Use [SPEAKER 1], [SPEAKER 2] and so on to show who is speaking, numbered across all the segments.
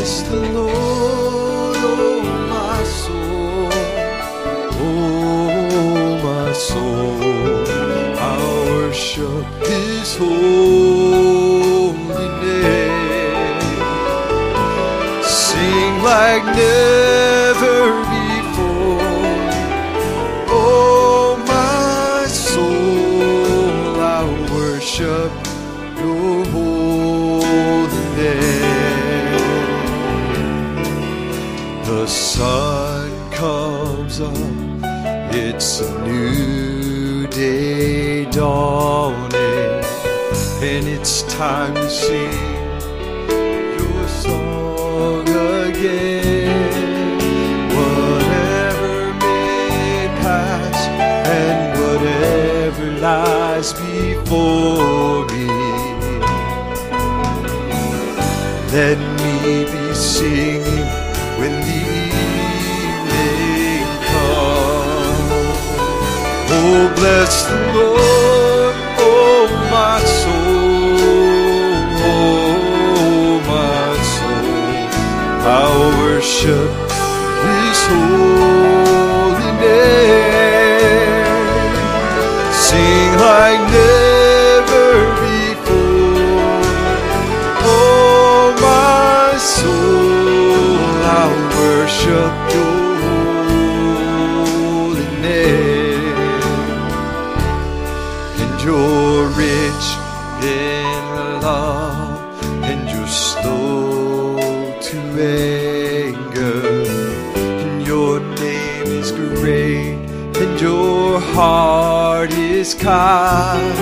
[SPEAKER 1] bless the Lord, oh my soul, oh my soul. I'll worship His holy name. Sing like never bless the Lord, kind.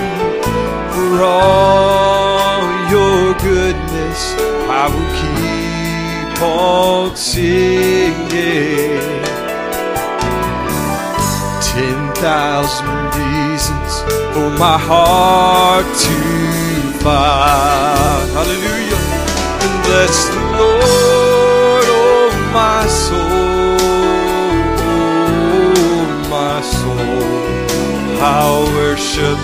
[SPEAKER 1] For all your goodness, I will keep on singing ten thousand reasons for my heart to find. Hallelujah. And bless the Lord, oh my soul, I'll worship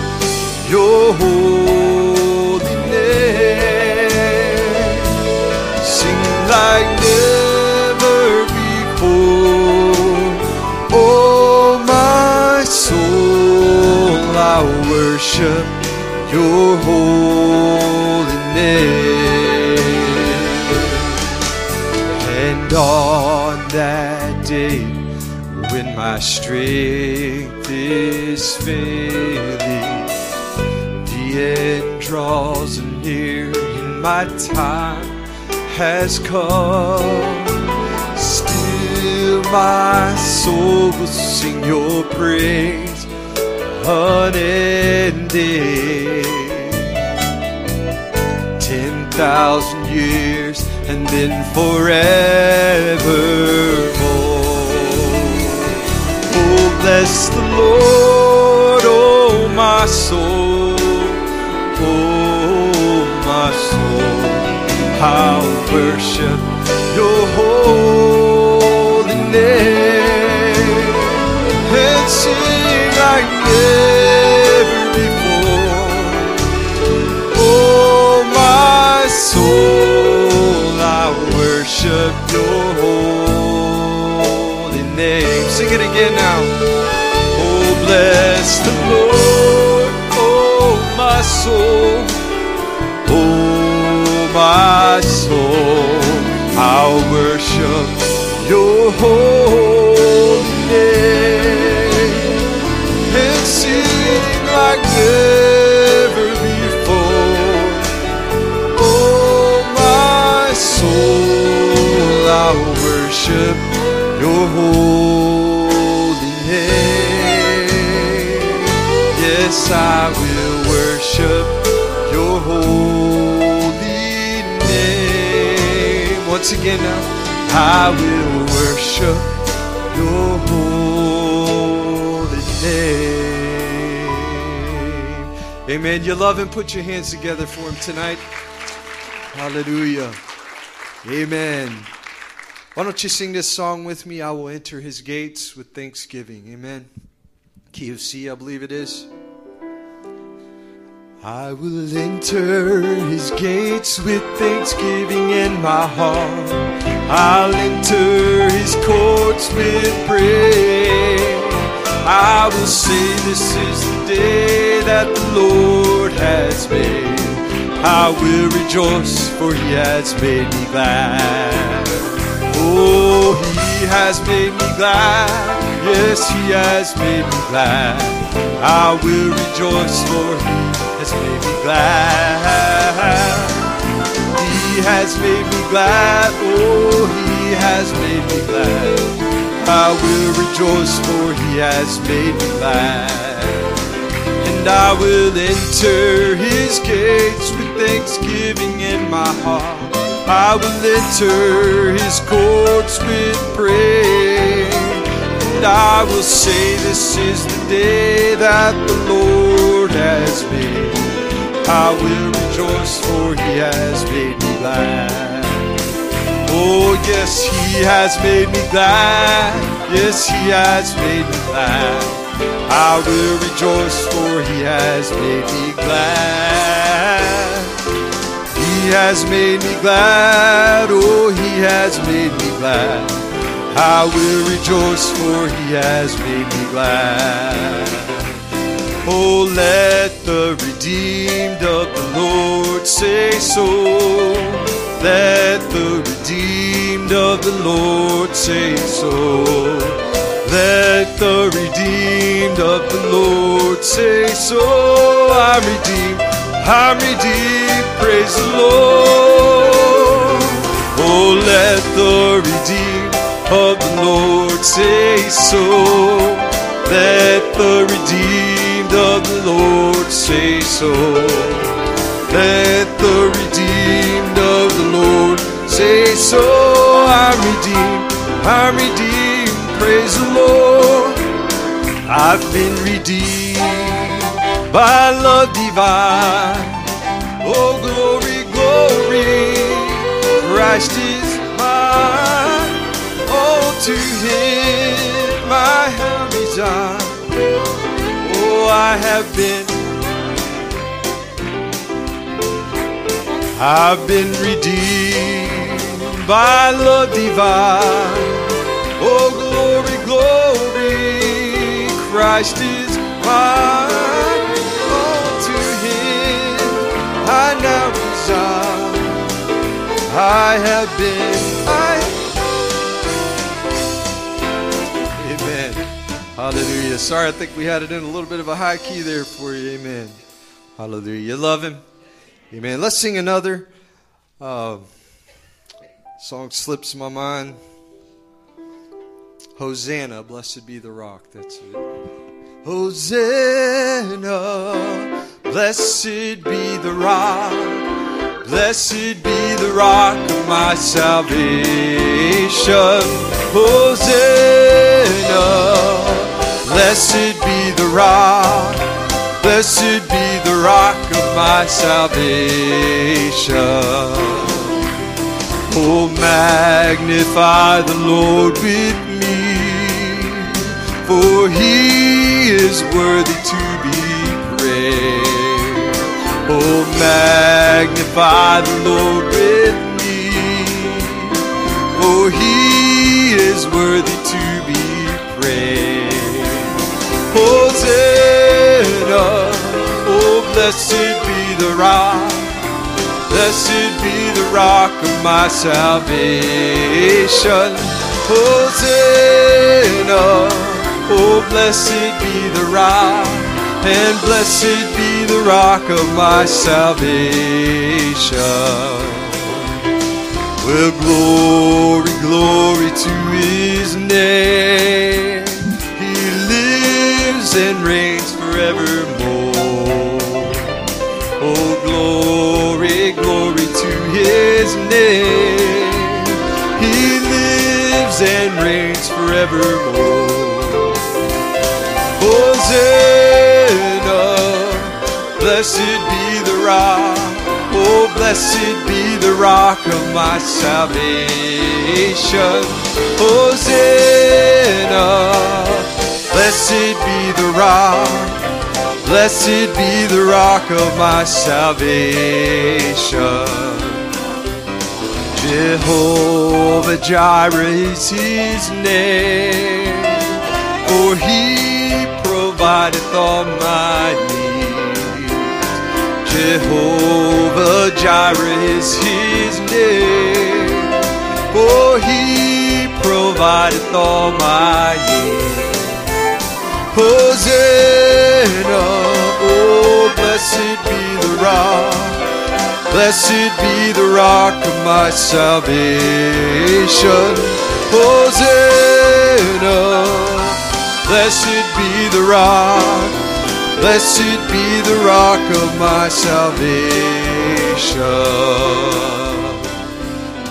[SPEAKER 1] your holy name. Sing like never before. Oh, my soul, I worship your holy name. And on that day, when my strength is failing, the end draws near, and my time has come. Still, my soul will sing your praise unending. Ten thousand years and then forevermore. Bless the Lord, oh my soul, oh my soul. I'll worship your holy name and sing like never before. Oh, my soul, I worship your holy name. Sing it again now. Bless the Lord, oh, my soul. Oh, my soul, I'll worship your holy name and sing like never before. Oh, my soul, I'll worship Yes, I will worship your holy name. Once again now, I will worship your holy name. Amen. You love him, put your hands together for him tonight. Hallelujah. Amen. Why don't you sing this song with me? I will enter his gates with thanksgiving. Amen. Key of C, I believe it is. I will enter his gates with thanksgiving in my heart. I'll enter his courts with praise. I will say this is the day that the Lord has made. I will rejoice, for he has made me glad. Oh, he has made me glad. Yes, he has made me glad. I will rejoice, for he has made me glad. He has made me glad. Oh, he has made me glad. I will rejoice, for he has made me glad. And I will enter his gates with thanksgiving in my heart. I will enter his courts with praise. And I will say, This is the day that the Lord has made. I will rejoice, for he has made me glad. Oh, yes, he has made me glad. Yes, he has made me glad. I will rejoice, for he has made me glad. He has made me glad. Oh, he has made me glad. I will rejoice, for he has made me glad. Oh, let the redeemed of the Lord say so. Let the redeemed of the Lord say so. Let the redeemed of the Lord say so. I'm redeemed, I'm redeemed, praise the Lord. Oh, let the redeemed of the Lord say so. Let the redeemed of the Lord say so. Let the redeemed of the Lord say so. I'm redeemed, I'm redeemed, praise the Lord. I've been redeemed by love divine. Oh, glory, glory, Christ is mine. Oh, to him I have resigned. I have been I've been redeemed by love divine. Oh, glory, glory, Christ is mine. Oh, to him I now reside. I have been, I. Hallelujah. Sorry, I think we had it in a little bit of a high key there for you. Amen. Hallelujah. You love him? Amen. Let's sing another. Uh, song slips my mind. Hosanna, blessed be the rock. That's it. Hosanna, blessed be the rock. Blessed be the rock of my salvation. Hosanna, blessed be the rock. Blessed be the rock of my salvation. Oh, magnify the Lord with me, for he is worthy to be praised. Oh, magnify the Lord with me, for he is worthy blessed be the rock. Blessed be the rock of my salvation. Hosanna, oh blessed be the rock, and blessed be the rock of my salvation. Well, glory, glory to his name. He lives and reigns forevermore. Glory, glory to his name. He lives and reigns forevermore. Hosanna, blessed be the rock. Oh, blessed be the rock of my salvation. Hosanna, blessed be the rock. Blessed be the rock of my salvation. Jehovah Jireh is his name, for he provideth all my needs. Jehovah Jireh is his name, for he provideth all my needs. Hosanna, oh blessed be the rock. Blessed be the rock of my salvation. Hosanna. Blessed be the rock. Blessed be the rock of my salvation.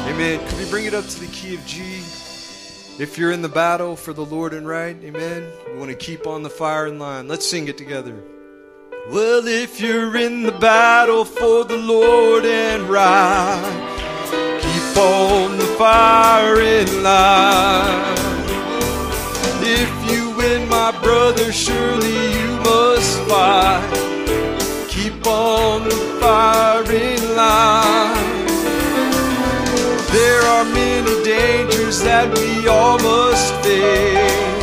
[SPEAKER 1] Amen. Could we bring it up to the key of G? If you're in the battle for the Lord and right, amen. We want to keep on the fire in line. Let's sing it together. Well, if you're in the battle for the Lord and right, keep on the fire in line. If you win, my brother, surely you must fight. Keep on the fire in line. There are many dangers that we all must face.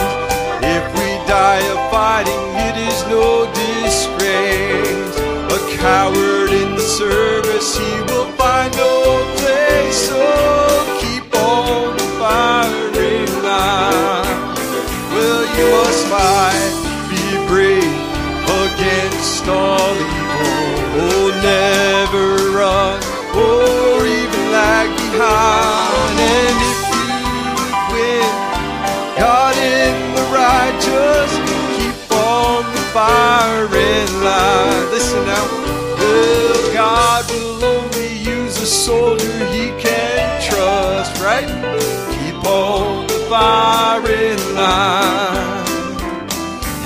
[SPEAKER 1] If we die of fighting, it is no disgrace. A coward in the service, he will find no place. So keep on the firing line. Well, you must fight, be brave against all evil. And if you in the keep on the firing line. Listen now, God will only use a soldier he can trust, right? Keep on the firing line.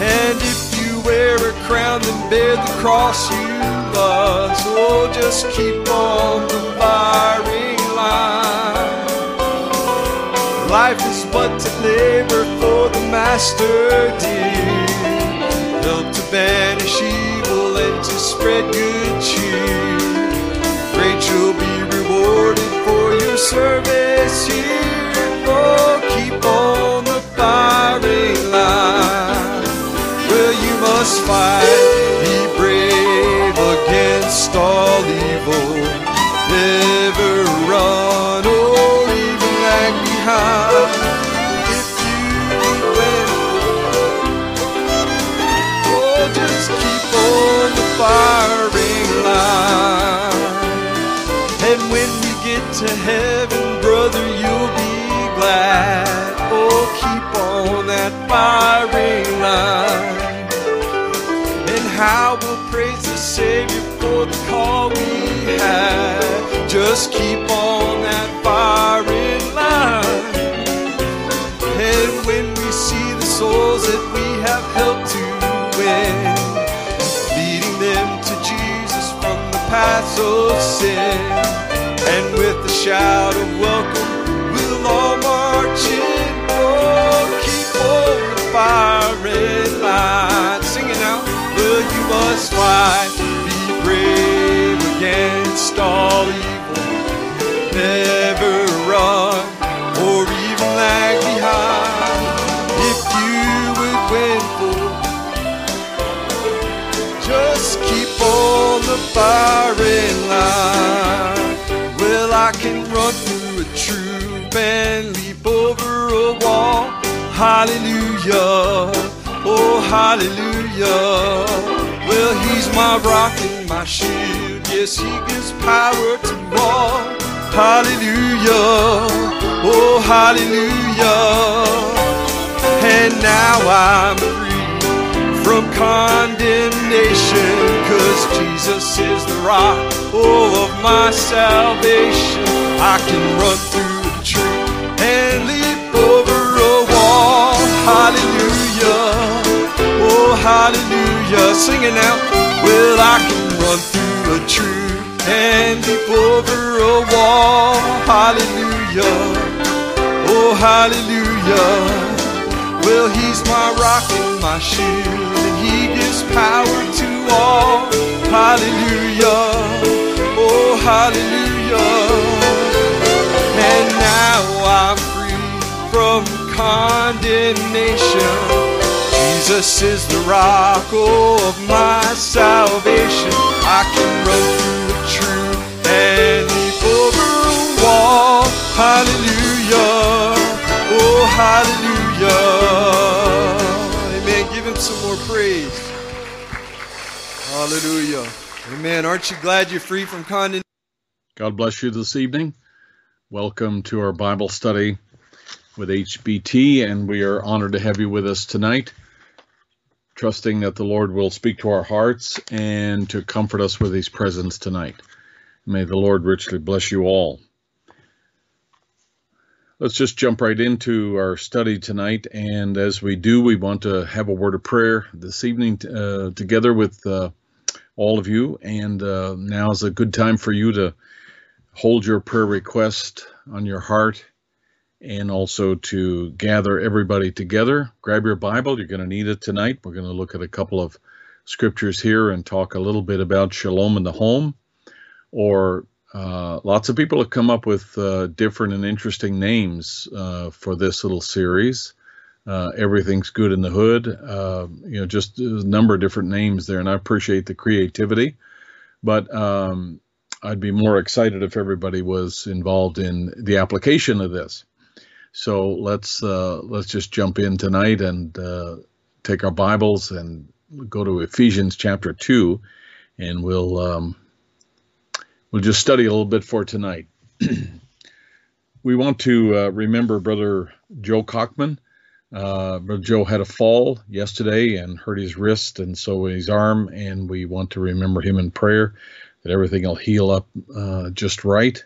[SPEAKER 1] And if you wear a crown, then bear the cross you must. Oh, just keep on the firing Life is but to labor for the master dear. Help to banish evil and to spread good cheer. Great you'll be rewarded for your service here. Oh, keep on the firing line. Well, you must fight, Just keep on that firing line. And when we see the souls that we have helped to win, leading them to Jesus from the paths of sin, and with a shout of welcome, we'll all march in. Oh, keep on the firing line. Sing it now. Well, you must fight, be brave against all evil. Never run or even lag behind. If you would win for, just keep on the firing line. Well, I can run through a troop and leap over a wall. Hallelujah, oh hallelujah. Well, he's my rock and my shield. Yes, he gives power to all. Hallelujah, oh hallelujah. And now I'm free from condemnation, cause Jesus is the rock, oh, of my salvation. I can run through the tree and leap over a wall. Hallelujah, oh, hallelujah. Sing it now. Well, I can run through a tree and leap over a wall. Hallelujah, oh, hallelujah. Well, he's my rock and my shield, and he gives power to all. hallelujah, oh hallelujah. And now I'm free from condemnation. Jesus is the rock of my salvation. I can run through the truth and leap over a wall. Hallelujah, oh hallelujah. Amen. Give him some more praise. Hallelujah. Amen. Aren't you glad you're free from condemnation?
[SPEAKER 2] God bless you this evening. Welcome to our Bible study with HBT, and we are honored to have you with us tonight. Trusting that the Lord will speak to our hearts and to comfort us with His presence tonight. May the Lord richly bless you all. Let's just jump right into our study tonight. And as we do, we want to have a word of prayer this evening uh, together with uh, all of you. And uh, now is a good time for you to hold your prayer request on your heart and also to gather everybody together. Grab your Bible, you're going to need it tonight. We're going to look at a couple of scriptures here and talk a little bit about shalom in the home. Or uh, lots of people have come up with uh, different and interesting names uh, for this little series. Uh, everything's good in the hood. Uh, you know, just a number of different names there, and I appreciate the creativity. But um, I'd be more excited if everybody was involved in the application of this. So let's uh, let's just jump in tonight and uh, take our Bibles and go to Ephesians chapter two, and we'll um, we'll just study a little bit for tonight. we want to uh, remember Brother Joe Cockman. Uh, Brother Joe had a fall yesterday and hurt his wrist and so his arm, and we want to remember him in prayer that everything will heal up uh, just right.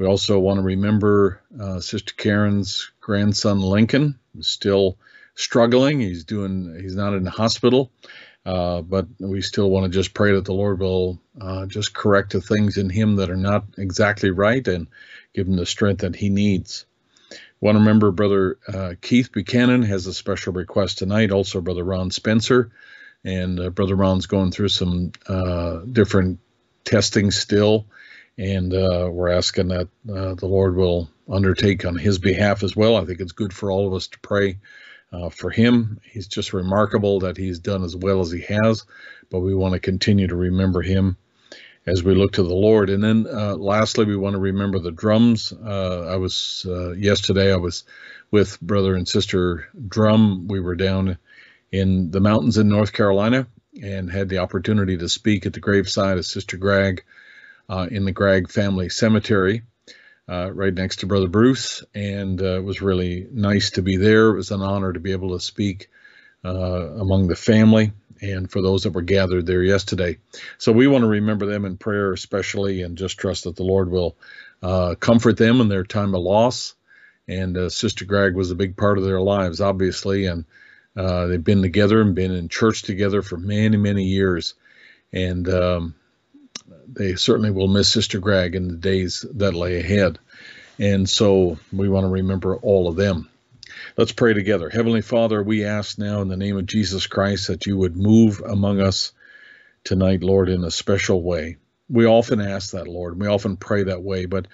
[SPEAKER 2] We also want to remember uh, Sister Karen's grandson Lincoln, who's still struggling. He's doing. He's not in the hospital, uh, but we still want to just pray that the Lord will uh, just correct the things in him that are not exactly right and give him the strength that he needs want to remember Brother uh, Keith Buchanan has a special request tonight. Also, Brother Ron Spencer, and uh, Brother Ron's going through some uh, different testing still, and uh, we're asking that uh, the Lord will undertake on his behalf as well. I think it's good for all of us to pray uh, for him. He's just remarkable that he's done as well as he has, but we want to continue to remember him as we look to the Lord. And then uh, lastly, we want to remember the drums. Uh, I was uh, yesterday. I was with brother and sister Drum. We were down in the mountains in North Carolina and had the opportunity to speak at the graveside of Sister Gregg uh, in the Gregg family cemetery. Uh, right next to Brother Bruce, and uh, it was really nice to be there. It was an honor to be able to speak among the family and for those that were gathered there yesterday. So we want to remember them in prayer, especially, and just trust that the Lord will uh, comfort them in their time of loss. And uh, Sister Gregg was a big part of their lives, obviously, and uh, they've been together and been in church together for many, many years. And um, they certainly will miss Sister Gregg in the days that lay ahead. And so we want to remember all of them. Let's pray together. Heavenly Father, we ask now in the name of Jesus Christ that you would move among us tonight, Lord, in a special way. We often ask that, Lord. We often pray that way, but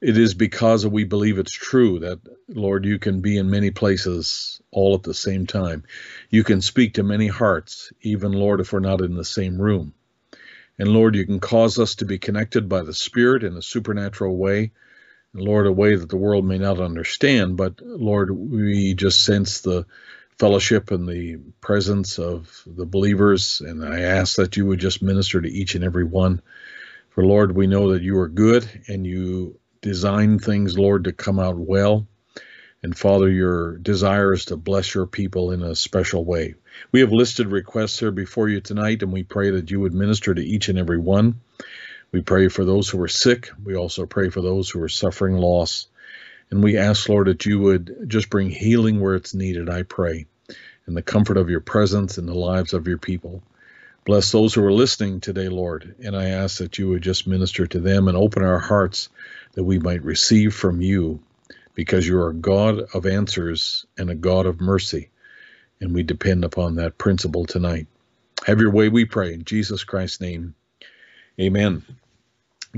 [SPEAKER 2] it is because we believe it's true that, Lord, you can be in many places all at the same time. You can speak to many hearts, even, Lord, if we're not in the same room. And Lord, you can cause us to be connected by the Spirit in a supernatural way Lord, a way that the world may not understand, but Lord, we just sense the fellowship and the presence of the believers, and I ask that you would just minister to each and every one. For Lord, we know that you are good and you design things, Lord, to come out well. And Father, your desire is to bless your people in a special way. We have listed requests here before you tonight, and we pray that you would minister to each and every one. We pray for those who are sick. We also pray for those who are suffering loss. And we ask, Lord, that you would just bring healing where it's needed, I pray, in the comfort of your presence in the lives of your people. Bless those who are listening today, Lord, and I ask that you would just minister to them and open our hearts that we might receive from you, because you are a God of answers and a God of mercy, and we depend upon that principle tonight. Have your way, we pray, in Jesus Christ's name. Amen.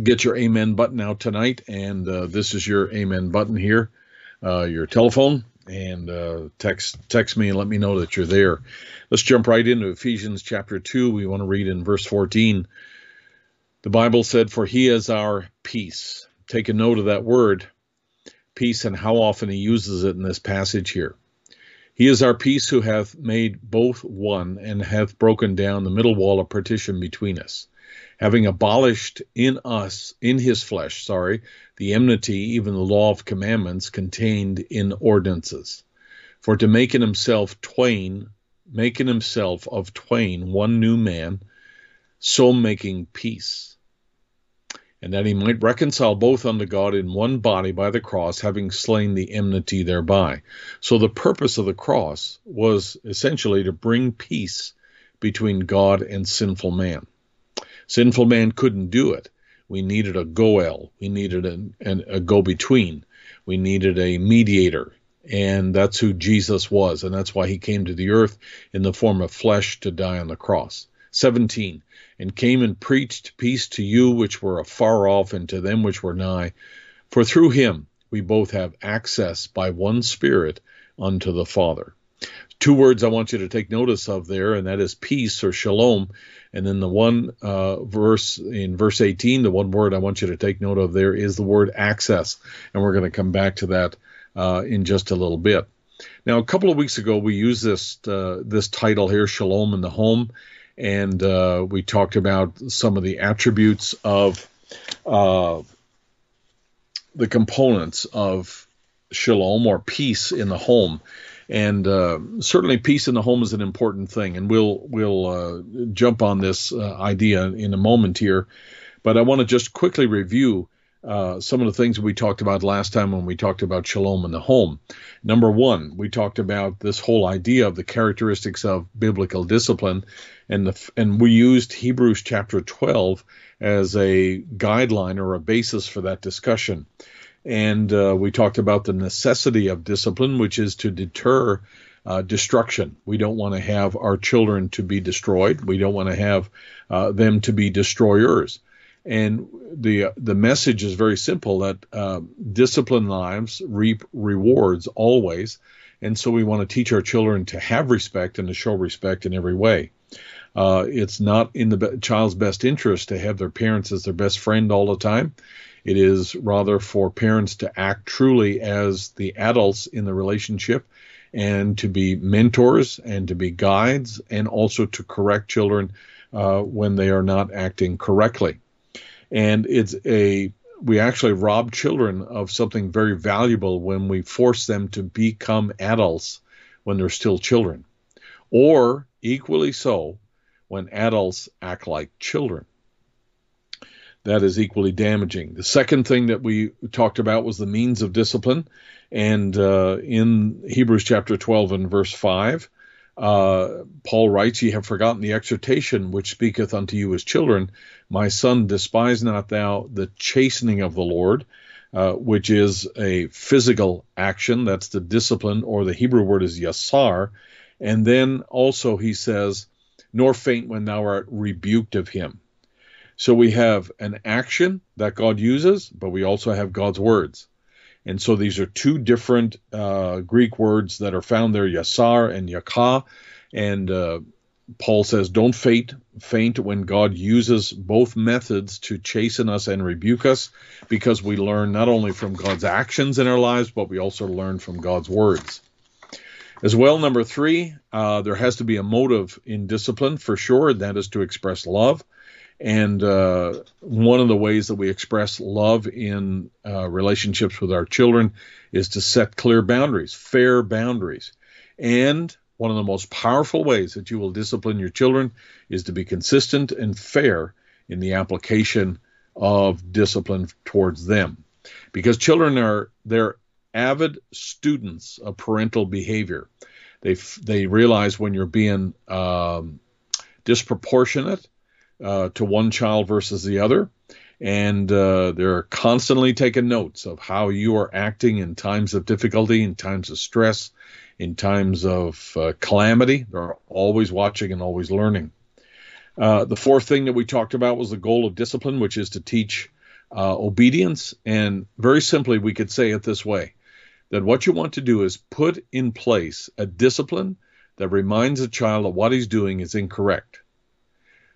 [SPEAKER 2] Get your amen button out tonight, and uh, this is your amen button here, uh, your telephone, and uh, text text me and let me know that you're there. Let's jump right into Ephesians chapter two. We want to read in verse 14. The Bible said, "For He is our peace." Take a note of that word, peace, and how often He uses it in this passage here. He is our peace who hath made both one and hath broken down the middle wall of partition between us, having abolished in us, in his flesh, sorry, the enmity, even the law of commandments contained in ordinances. For to make in himself twain, make in himself of twain one new man, so making peace and that he might reconcile both unto God in one body by the cross, having slain the enmity thereby. So the purpose of the cross was essentially to bring peace between God and sinful man. Sinful man couldn't do it. We needed a goel. We needed an, an, a go between. We needed a mediator. And that's who Jesus was. And that's why he came to the earth in the form of flesh to die on the cross. 17 and came and preached peace to you which were afar off and to them which were nigh. For through him we both have access by one Spirit unto the Father. Two words I want you to take notice of there, and that is peace or shalom. And then the one uh, verse in verse 18, the one word I want you to take note of there is the word access. And we're going to come back to that uh, in just a little bit. Now, a couple of weeks ago, we used this uh, this title here, Shalom in the Home, and uh, we talked about some of the attributes of uh, the components of shalom or peace in the home. And uh, certainly, peace in the home is an important thing, and we'll we'll uh, jump on this uh, idea in a moment here. But I want to just quickly review uh, some of the things we talked about last time when we talked about shalom in the home. Number one, we talked about this whole idea of the characteristics of biblical discipline, and the and we used Hebrews chapter 12 as a guideline or a basis for that discussion. And uh, we talked about the necessity of discipline, which is to deter uh, destruction. We don't want to have our children to be destroyed. We don't want to have uh, them to be destroyers. And the the message is very simple that uh, disciplined lives reap rewards always, and so we want to teach our children to have respect and to show respect in every way. Uh, it's not in the be- child's best interest to have their parents as their best friend all the time. It is rather for parents to act truly as the adults in the relationship and to be mentors and to be guides and also to correct children uh, when they are not acting correctly and it's a we actually rob children of something very valuable when we force them to become adults when they're still children or equally so when adults act like children that is equally damaging. The second thing that we talked about was the means of discipline. And uh, in Hebrews chapter 12 and verse 5, uh, Paul writes, Ye have forgotten the exhortation which speaketh unto you as children. My son, despise not thou the chastening of the Lord, uh, which is a physical action. That's the discipline, or the Hebrew word is yasar. And then also he says, Nor faint when thou art rebuked of him. So we have an action that God uses, but we also have God's words. And so these are two different uh, Greek words that are found there, yasar and yaka. And uh, Paul says, don't faint, faint when God uses both methods to chasten us and rebuke us, because we learn not only from God's actions in our lives, but we also learn from God's words. As well, number three, uh, there has to be a motive in discipline for sure, and that is to express love. And uh, one of the ways that we express love in uh, relationships with our children is to set clear boundaries, fair boundaries. And one of the most powerful ways that you will discipline your children is to be consistent and fair in the application of discipline towards them. Because children are they're avid students of parental behavior. They they realize when you're being um, disproportionate uh, to one child versus the other. And uh, they're constantly taking notes of how you are acting in times of difficulty, in times of stress, in times of uh, calamity. They're always watching and always learning. Uh, the fourth thing that we talked about was the goal of discipline, which is to teach uh, obedience. And very simply, we could say it this way that what you want to do is put in place a discipline that reminds a child that what he's doing is incorrect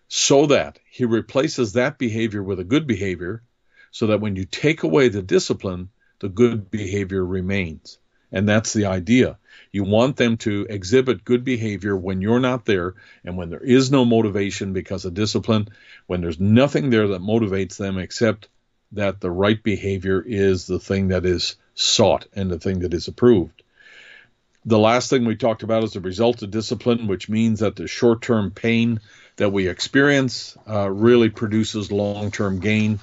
[SPEAKER 2] so that he replaces that behavior with a good behavior so that when you take away the discipline, the good behavior remains. And that's the idea. You want them to exhibit good behavior when you're not there and when there is no motivation because of discipline, when there's nothing there that motivates them except that the right behavior is the thing that is sought and the thing that is approved. The last thing we talked about is the result of discipline, which means that the short term pain that we experience uh, really produces long term gain.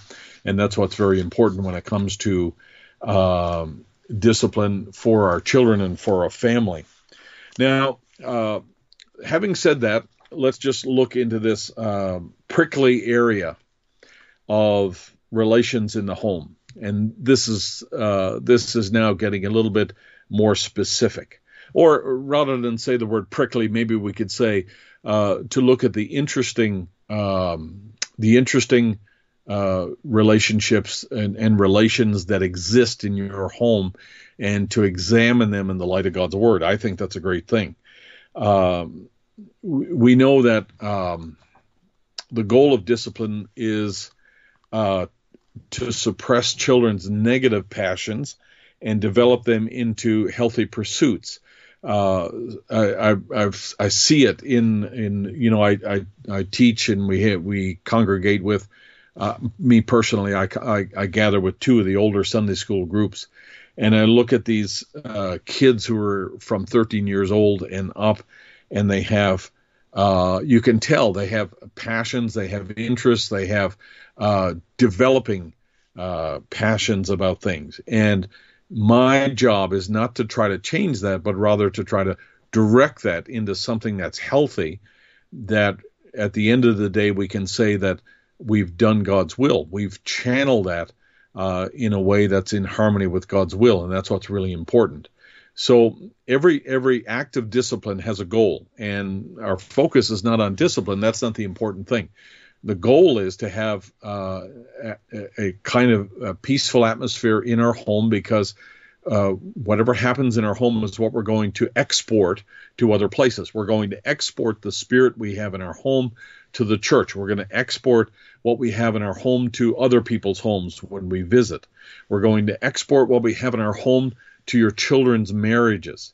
[SPEAKER 2] And that's what's very important when it comes to um, discipline for our children and for our family. Now, uh, having said that, let's just look into this uh, prickly area of relations in the home, and this is uh, this is now getting a little bit more specific. Or rather than say the word prickly, maybe we could say uh, to look at the interesting um, the interesting uh, relationships and, and, relations that exist in your home and to examine them in the light of God's word. I think that's a great thing. Um, we know that um, the goal of discipline is uh, to suppress children's negative passions and develop them into healthy pursuits. Uh, I, I've, i see it in in you know I, I, I teach and we we congregate with uh, me personally, I, I, I, gather with two of the older Sunday school groups, and I look at these uh, kids who are from 13 years old and up, and they have, uh, you can tell they have passions, they have interests, they have uh, developing passions about things. And my job is not to try to change that, but rather to try to direct that into something that's healthy, that at the end of the day, we can say that we've done God's will. We've channeled that uh, in a way that's in harmony with God's will, and that's what's really important. So every every act of discipline has a goal, and our focus is not on discipline. That's not the important thing. The goal is to have uh, a, a, kind of a peaceful atmosphere in our home because uh, whatever happens in our home is what we're going to export to other places. We're going to export the spirit we have in our home to the church. We're going to export what we have in our home to other people's homes when we visit. We're going to export what we have in our home to your children's marriages.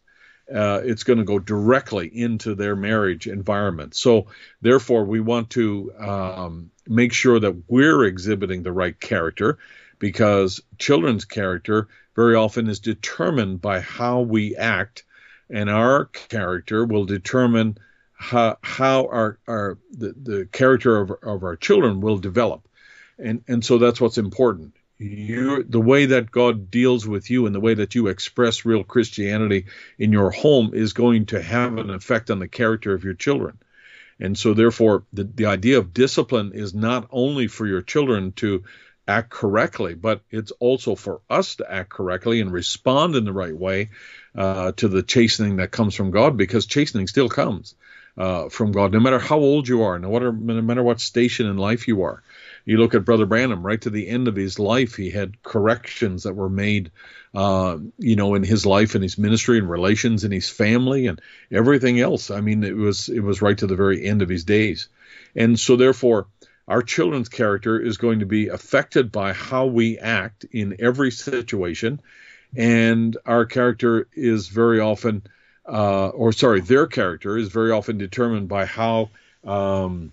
[SPEAKER 2] Uh, it's going to go directly into their marriage environment. So, therefore, we want to um, make sure that we're exhibiting the right character because children's character very often is determined by how we act, and our character will determine how, how our, our the, the character of, of our children will develop. And, and so that's what's important. You, the way that God deals with you and the way that you express real Christianity in your home is going to have an effect on the character of your children. And so, therefore, the, the idea of discipline is not only for your children to act correctly, but it's also for us to act correctly and respond in the right way uh, to the chastening that comes from God, because chastening still comes uh, from God, no matter how old you are, no matter, no matter what station in life you are. You look at Brother Branham, right to the end of his life, he had corrections that were made, uh, you know, in his life and his ministry and relations and his family and everything else. I mean, it was it was right to the very end of his days, and so therefore, our children's character is going to be affected by how we act in every situation, and our character is very often uh, or sorry, their character is very often determined by how um,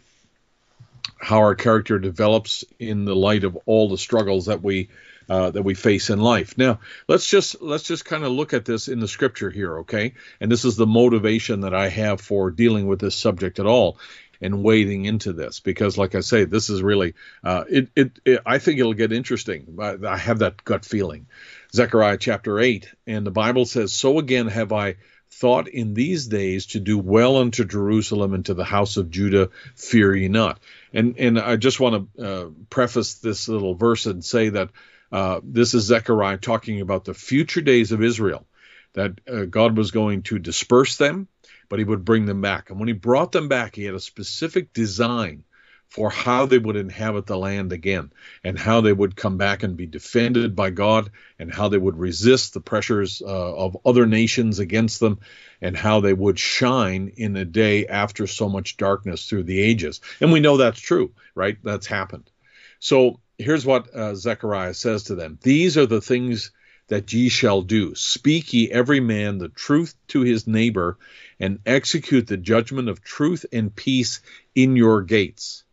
[SPEAKER 2] how our character develops in the light of all the struggles that we uh, that we face in life. Now, let's just let's just kind of look at this in the scripture here, okay? And this is the motivation that I have for dealing with this subject at all and wading into this because, like I say, this is really uh, it, it, it. I think it'll get interesting. I, I have that gut feeling. Zechariah chapter eight, and the Bible says, "So again have I." thought in these days to do well unto Jerusalem and to the house of Judah, fear ye not. And and I just want to uh, preface this little verse and say that uh, this is Zechariah talking about the future days of Israel, that uh, God was going to disperse them, but he would bring them back. And when he brought them back, he had a specific design for how they would inhabit the land again and how they would come back and be defended by God and how they would resist the pressures uh, of other nations against them and how they would shine in a day after so much darkness through the ages. And we know that's true, right? That's happened. So here's what uh, Zechariah says to them These are the things that ye shall do. Speak ye every man the truth to his neighbor, and execute the judgment of truth and peace in your gates.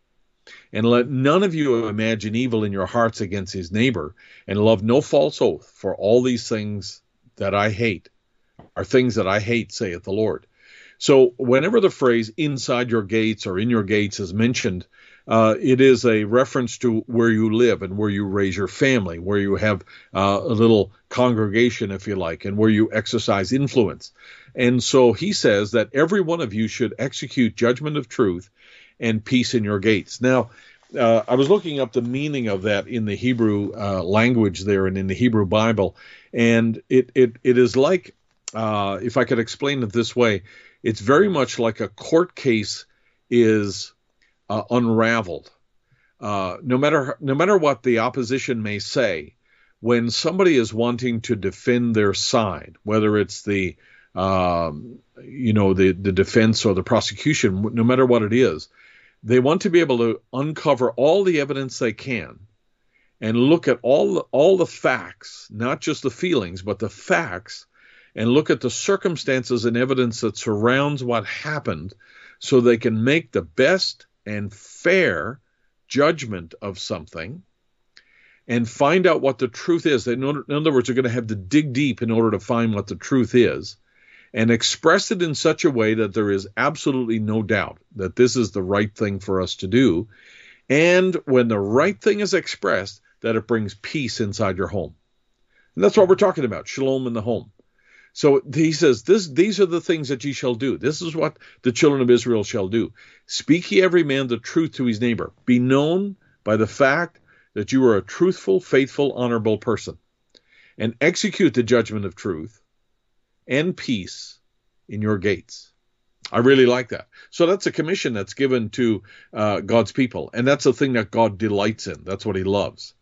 [SPEAKER 2] And let none of you imagine evil in your hearts against his neighbor, and love no false oath, for all these things that I hate are things that I hate, saith the Lord. So, whenever the phrase inside your gates or in your gates is mentioned, uh, it is a reference to where you live and where you raise your family, where you have uh, a little congregation, if you like, and where you exercise influence. And so he says that every one of you should execute judgment of truth and peace in your gates. Now, uh, I was looking up the meaning of that in the Hebrew uh, language there and in the Hebrew Bible, and it it it is like, uh, if I could explain it this way, it's very much like a court case is uh, unraveled. Uh, no matter no matter what the opposition may say, when somebody is wanting to defend their side, whether it's the um, you know the the defense or the prosecution, no matter what it is, they want to be able to uncover all the evidence they can and look at all the, all the facts, not just the feelings, but the facts, and look at the circumstances and evidence that surrounds what happened so they can make the best and fair judgment of something and find out what the truth is. In, in other words, they're going to have to dig deep in order to find what the truth is and express it in such a way that there is absolutely no doubt that this is the right thing for us to do. And when the right thing is expressed, that it brings peace inside your home. And that's what we're talking about shalom in the home. So he says, this, These are the things that ye shall do. This is what the children of Israel shall do. Speak ye every man the truth to his neighbor. Be known by the fact that you are a truthful, faithful, honorable person. And execute the judgment of truth and peace in your gates. I really like that. So that's a commission that's given to uh, God's people, and that's a thing that God delights in. That's what He loves.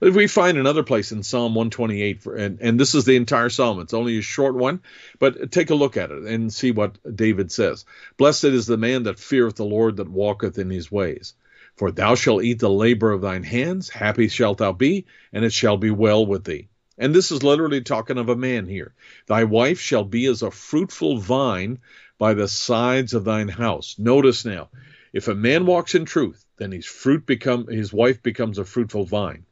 [SPEAKER 2] If we find another place in Psalm 128, for, and, and this is the entire psalm, it's only a short one, but take a look at it and see what David says. Blessed is the man that feareth the Lord, that walketh in his ways. For thou shalt eat the labor of thine hands, happy shalt thou be, and it shall be well with thee. And this is literally talking of a man here. Thy wife shall be as a fruitful vine by the sides of thine house. Notice now, if a man walks in truth, then his fruit become his wife becomes a fruitful vine.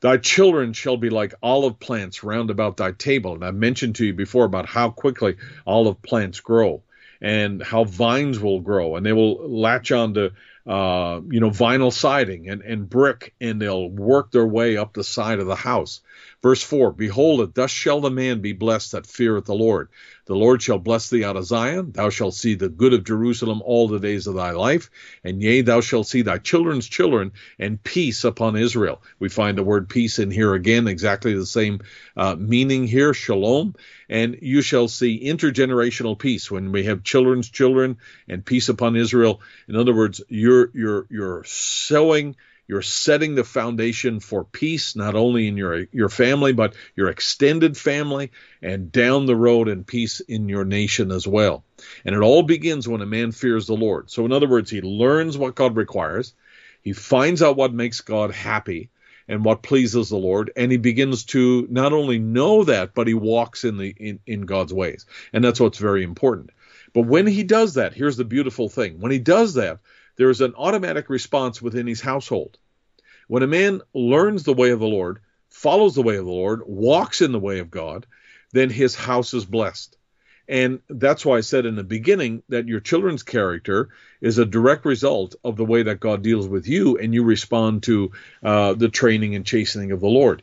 [SPEAKER 2] Thy children shall be like olive plants round about thy table. And I mentioned to you before about how quickly olive plants grow and how vines will grow and they will latch onto uh, you know, vinyl siding and, and brick, and they'll work their way up the side of the house. Verse 4 Behold, thus shall the man be blessed that feareth the Lord. The Lord shall bless thee out of Zion. Thou shalt see the good of Jerusalem all the days of thy life. And yea, thou shalt see thy children's children, and peace upon Israel. We find the word peace in here again, exactly the same uh, meaning here, shalom. And you shall see intergenerational peace when we have children's children and peace upon Israel. In other words, you're you're you're sowing you're setting the foundation for peace, not only in your, your family, but your extended family and down the road and peace in your nation as well. And it all begins when a man fears the Lord. So, in other words, he learns what God requires, he finds out what makes God happy and what pleases the Lord, and he begins to not only know that, but he walks in the in, in God's ways. And that's what's very important. But when he does that, here's the beautiful thing. When he does that, there is an automatic response within his household. When a man learns the way of the Lord, follows the way of the Lord, walks in the way of God, then his house is blessed. And that's why I said in the beginning that your children's character is a direct result of the way that God deals with you, and you respond to uh, the training and chastening of the Lord.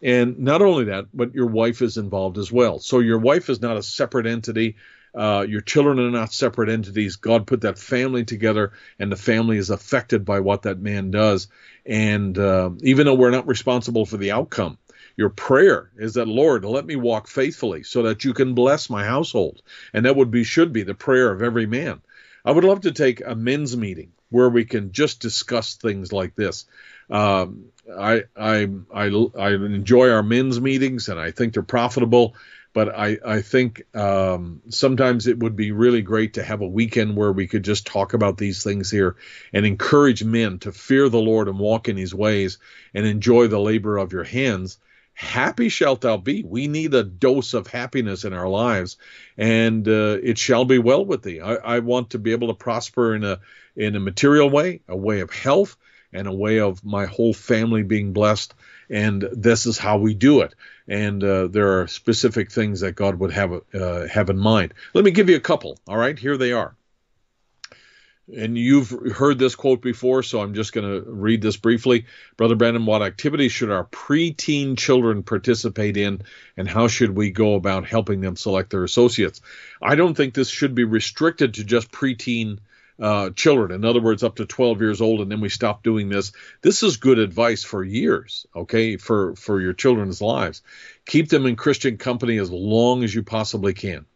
[SPEAKER 2] And not only that, but your wife is involved as well. So your wife is not a separate entity uh, your children are not separate entities. God put that family together, and the family is affected by what that man does. And uh, even though we're not responsible for the outcome, your prayer is that Lord, let me walk faithfully so that you can bless my household. And that would be should be the prayer of every man. I would love to take a men's meeting where we can just discuss things like this. Um, I, I, I, I enjoy our men's meetings and I think they're profitable, but I, I think um, sometimes it would be really great to have a weekend where we could just talk about these things here and encourage men to fear the Lord and walk in his ways and enjoy the labor of your hands. Happy shalt thou be. We need a dose of happiness in our lives, and uh, it shall be well with thee. I, I want to be able to prosper in a in a material way, a way of health, and a way of my whole family being blessed. And this is how we do it. And uh, there are specific things that God would have uh, have in mind. Let me give you a couple. All right, here they are. And you've heard this quote before, so I'm just going to read this briefly. Brother Branham, what activities should our preteen children participate in, and how should we go about helping them select their associates? I don't think this should be restricted to just preteen uh, children. In other words, up to 12 years old, and then we stop doing this. This is good advice for years, okay, for for your children's lives. Keep them in Christian company as long as you possibly can.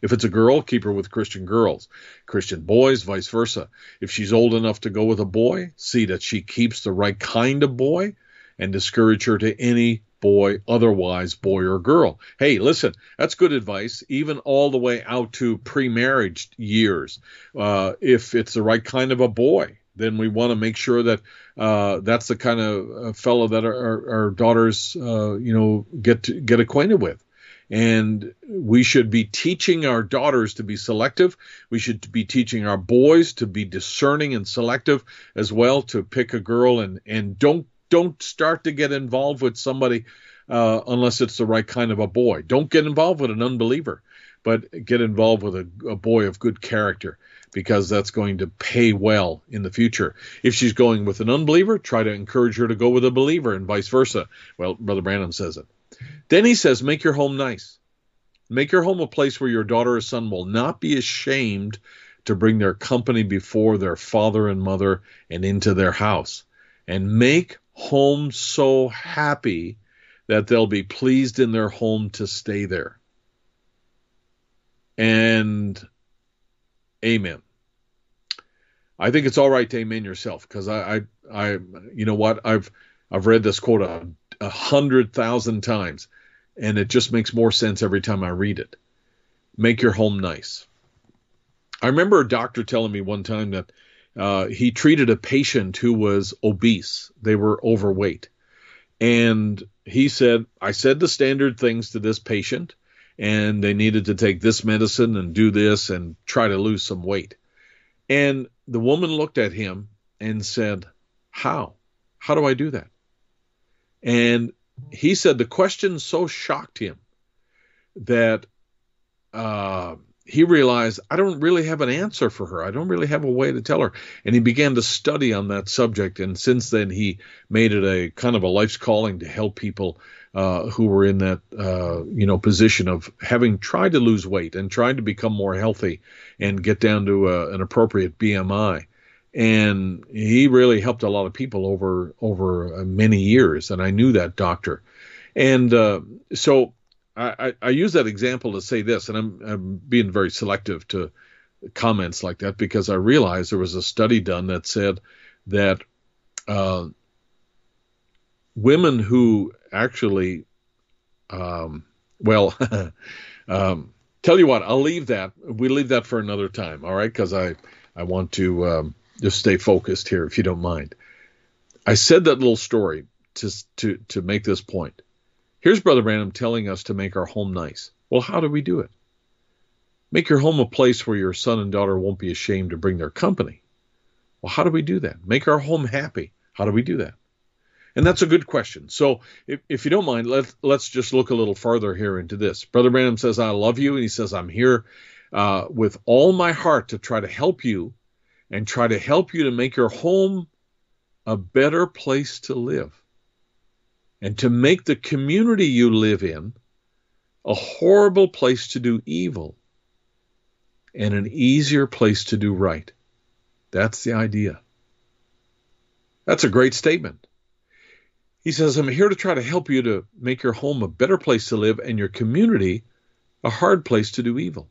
[SPEAKER 2] If it's a girl, keep her with Christian girls. Christian boys, vice versa. If she's old enough to go with a boy, see that she keeps the right kind of boy and discourage her to any boy, otherwise boy or girl. Hey, listen, that's good advice, even all the way out to pre-marriage years. Uh, if it's the right kind of a boy, then we want to make sure that uh, that's the kind of uh, fellow that our, our, our daughters, uh, you know, get to, get acquainted with. And we should be teaching our daughters to be selective. We should be teaching our boys to be discerning and selective as well, to pick a girl and, and don't don't start to get involved with somebody uh, unless it's the right kind of a boy. Don't get involved with an unbeliever, but get involved with a, a boy of good character because that's going to pay well in the future. If she's going with an unbeliever, try to encourage her to go with a believer and vice versa. Well, Brother Branham says it. Then he says, make your home nice. Make your home a place where your daughter or son will not be ashamed to bring their company before their father and mother and into their house. And make home so happy that they'll be pleased in their home to stay there. And amen. I think it's all right to amen yourself because I, I, I, you know what? I've, I've read this quote a, a hundred thousand times, and it just makes more sense every time I read it. Make your home nice. I remember a doctor telling me one time that uh, he treated a patient who was obese. They were overweight. And he said, I said the standard things to this patient, and they needed to take this medicine and do this and try to lose some weight. And the woman looked at him and said, How? How do I do that? And he said the question so shocked him that uh, he realized I don't really have an answer for her. I don't really have a way to tell her. And he began to study on that subject. And since then, he made it a kind of a life's calling to help people uh, who were in that uh, you know position of having tried to lose weight and trying to become more healthy and get down to a, an appropriate BMI. And he really helped a lot of people over over uh, many years. And I knew that doctor. And uh, so I, I, use that example to say this, and I'm, I'm being very selective to comments like that because I realized there was a study done that said that uh, women who actually, um, well, um, tell you what, I'll leave that. We leave that for another time, all right? Because I I want to um, just stay focused here, if you don't mind. I said that little story to to to make this point Here's Brother Branham telling us to make our home nice. Well, how do we do it? Make your home a place where your son and daughter won't be ashamed to bring their company. Well, how do we do that? Make our home happy. How do we do that? And that's a good question. So, if, if you don't mind, let, let's just look a little farther here into this. Brother Branham says, I love you. And he says, I'm here uh, with all my heart to try to help you and try to help you to make your home a better place to live and to make the community you live in a horrible place to do evil and an easier place to do right. That's the idea. That's a great statement. He says, I'm here to try to help you to make your home a better place to live and your community a hard place to do evil.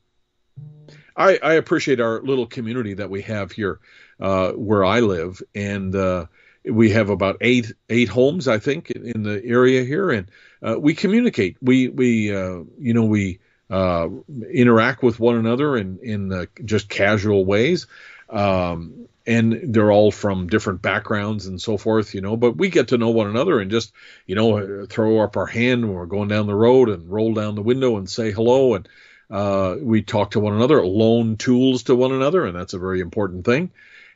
[SPEAKER 2] I, I appreciate our little community that we have here uh, where I live, and uh, we have about eight eight homes, I think, in the area here, and uh, we communicate. We we uh, you know we uh, interact with one another in in uh, just casual ways. Um, and they're all from different backgrounds and so forth, you know. But we get to know one another and just, you know, throw up our hand when we're going down the road and roll down the window and say hello. And uh, we talk to one another, loan tools to one another, and that's a very important thing.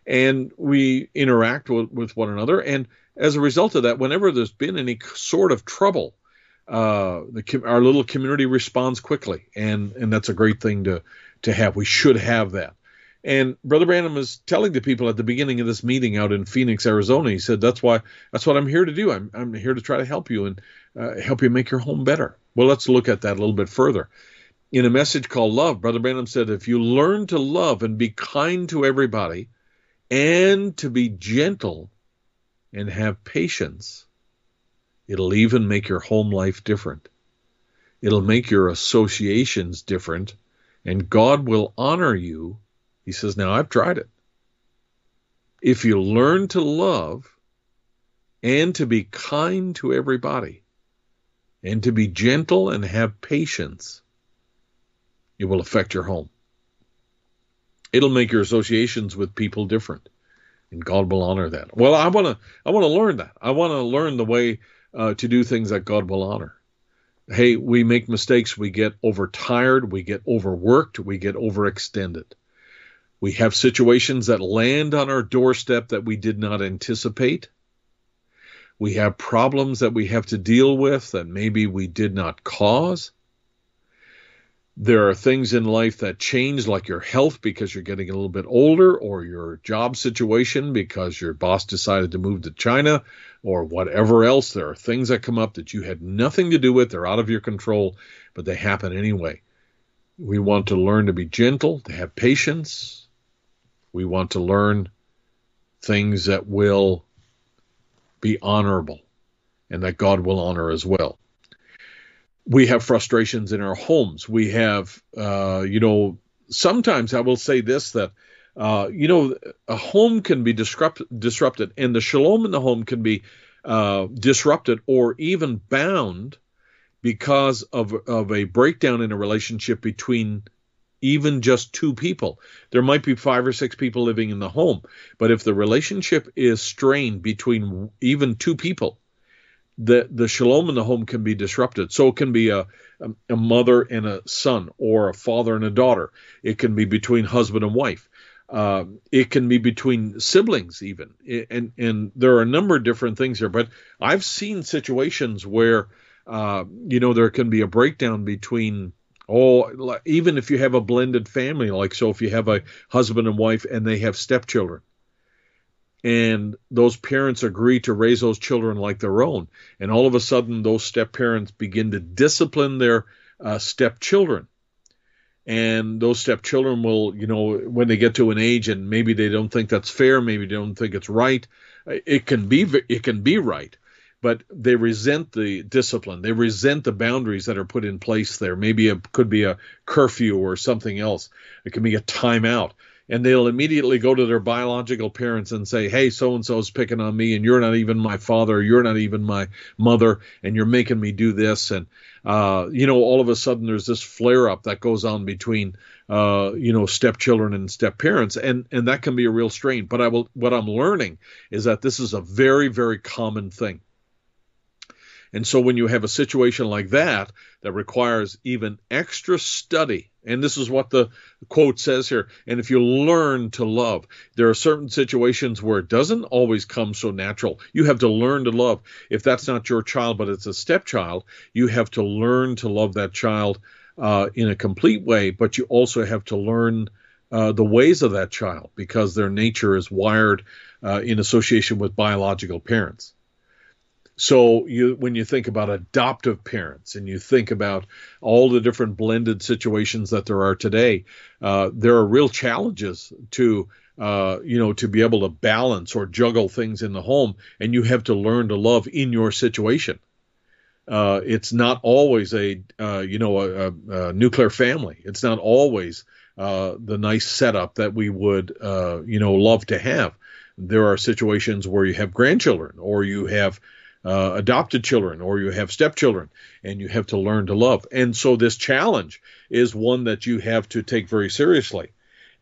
[SPEAKER 2] And we interact with, with one another. And as a result of that, whenever there's been any sort of trouble, uh, the, our little community responds quickly, and and that's a great thing to to have. We should have that. And Brother Branham was telling the people at the beginning of this meeting out in Phoenix, Arizona. He said, "That's why. That's what I'm here to do. I'm I'm here to try to help you and uh, help you make your home better." Well, let's look at that a little bit further. In a message called Love, Brother Branham said, "If you learn to love and be kind to everybody, and to be gentle and have patience, it'll even make your home life different. It'll make your associations different, and God will honor you." He says, Now I've tried it. If you learn to love and to be kind to everybody and to be gentle and have patience, it will affect your home. It'll make your associations with people different, and God will honor that. Well, I want to I want to learn that. I want to learn the way uh, to do things that God will honor. Hey, we make mistakes. We get overtired. We get overworked. We get overextended. We have situations that land on our doorstep that we did not anticipate. We have problems that we have to deal with that maybe we did not cause. There are things in life that change, like your health because you're getting a little bit older, or your job situation because your boss decided to move to China, or whatever else. There are things that come up that you had nothing to do with, they're out of your control, but they happen anyway. We want to learn to be gentle, to have patience, we want to learn things that will be honorable and that God will honor as well. We have frustrations in our homes. We have, uh, you know, sometimes I will say this that, uh, you know, a home can be disrupt- disrupted and the shalom in the home can be uh, disrupted or even bound because of, of a breakdown in a relationship between even just two people. There might be five or six people living in the home, but if the relationship is strained between even two people, the the shalom in the home can be disrupted. So it can be a a mother and a son, or a father and a daughter. It can be between husband and wife. Uh, it can be between siblings even, and and there are a number of different things here. But I've seen situations where uh, you know there can be a breakdown between Oh, even if you have a blended family, like so, if you have a husband and wife and they have stepchildren, and those parents agree to raise those children like their own, and all of a sudden those step parents begin to discipline their uh, stepchildren, and those stepchildren will, you know, when they get to an age and maybe they don't think that's fair, maybe they don't think it's right, it can be it can be right, but they resent the discipline. They resent the boundaries that are put in place there. Maybe it could be a curfew or something else. It can be a timeout. And they'll immediately go to their biological parents and say, Hey, so and so is picking on me, and you're not even my father, you're not even my mother, and you're making me do this. And, uh, you know, all of a sudden there's this flare up that goes on between, uh, you know, stepchildren and step parents, and, and that can be a real strain. But I will, what I'm learning is that this is a very, very common thing and so when you have a situation like that that requires even extra study, and this is what the quote says here, and if you learn to love, there are certain situations where it doesn't always come so natural. You have to learn to love. If that's not your child, but it's a stepchild, you have to learn to love that child uh, in a complete way, but you also have to learn uh, the ways of that child because their nature is wired uh, in association with biological parents. So you, when you think about adoptive parents and you think about all the different blended situations that there are today, uh, there are real challenges to uh, you know, to be able to balance or juggle things in the home, and you have to learn to love in your situation. Uh, it's not always a, uh, you know, a, a, a, nuclear family. It's not always uh, the nice setup that we would, uh, you know, love to have. There are situations where you have grandchildren, or you have uh, adopted children, or you have stepchildren, and you have to learn to love. And so this challenge is one that you have to take very seriously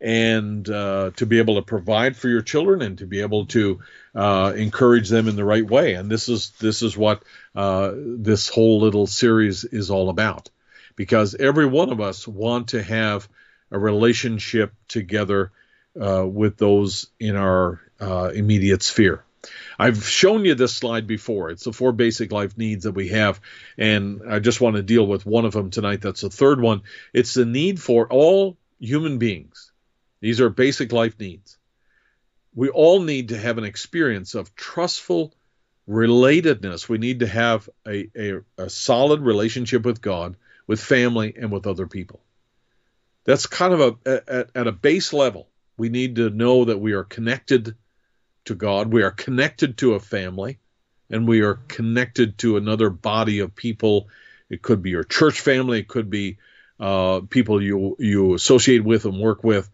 [SPEAKER 2] and uh, to be able to provide for your children and to be able to uh, encourage them in the right way. And this is this is what uh, this whole little series is all about, because every one of us want to have a relationship together uh, with those in our uh, immediate sphere. I've shown you this slide before. It's the four basic life needs that we have, and I just want to deal with one of them tonight. That's the third one. It's the need for all human beings these are basic life needs. We all need to have an experience of trustful relatedness. We need to have a, a, a solid relationship with God, with family, and with other people. That's kind of a at, at a base level. We need to know that we are connected to God, we are connected to a family, and we are connected to another body of people. It could be your church family, it could be uh, people you you associate with and work with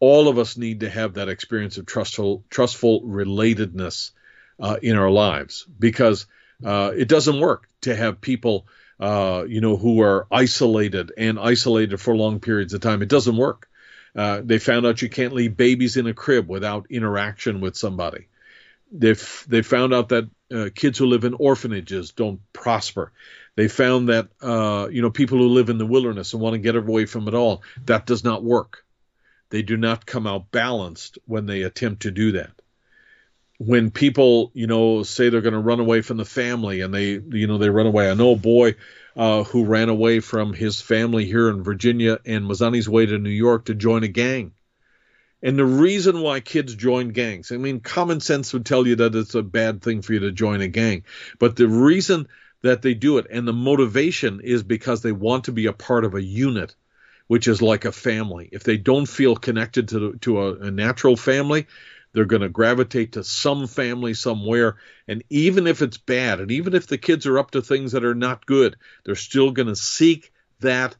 [SPEAKER 2] all of us need to have that experience of trustful, trustful relatedness uh, in our lives because uh, it doesn't work to have people, uh, you know, who are isolated and isolated for long periods of time. It doesn't work. Uh, they found out you can't leave babies in a crib without interaction with somebody. They've they found out that uh, kids who live in orphanages don't prosper. They found that uh, you know people who live in the wilderness and want to get away from it all that does not work they do not come out balanced when they attempt to do that. When people, you know, say they're going to run away from the family and they, you know, they run away. I know a boy uh, who ran away from his family here in Virginia and was on his way to New York to join a gang. And the reason why kids join gangs, I mean, common sense would tell you that it's a bad thing for you to join a gang. But the reason that they do it and the motivation is because they want to be a part of a unit which is like a family. If they don't feel connected to to a, a natural family, they're going to gravitate to some family somewhere. And even if it's bad, and even if the kids are up to things that are not good, they're still going to seek that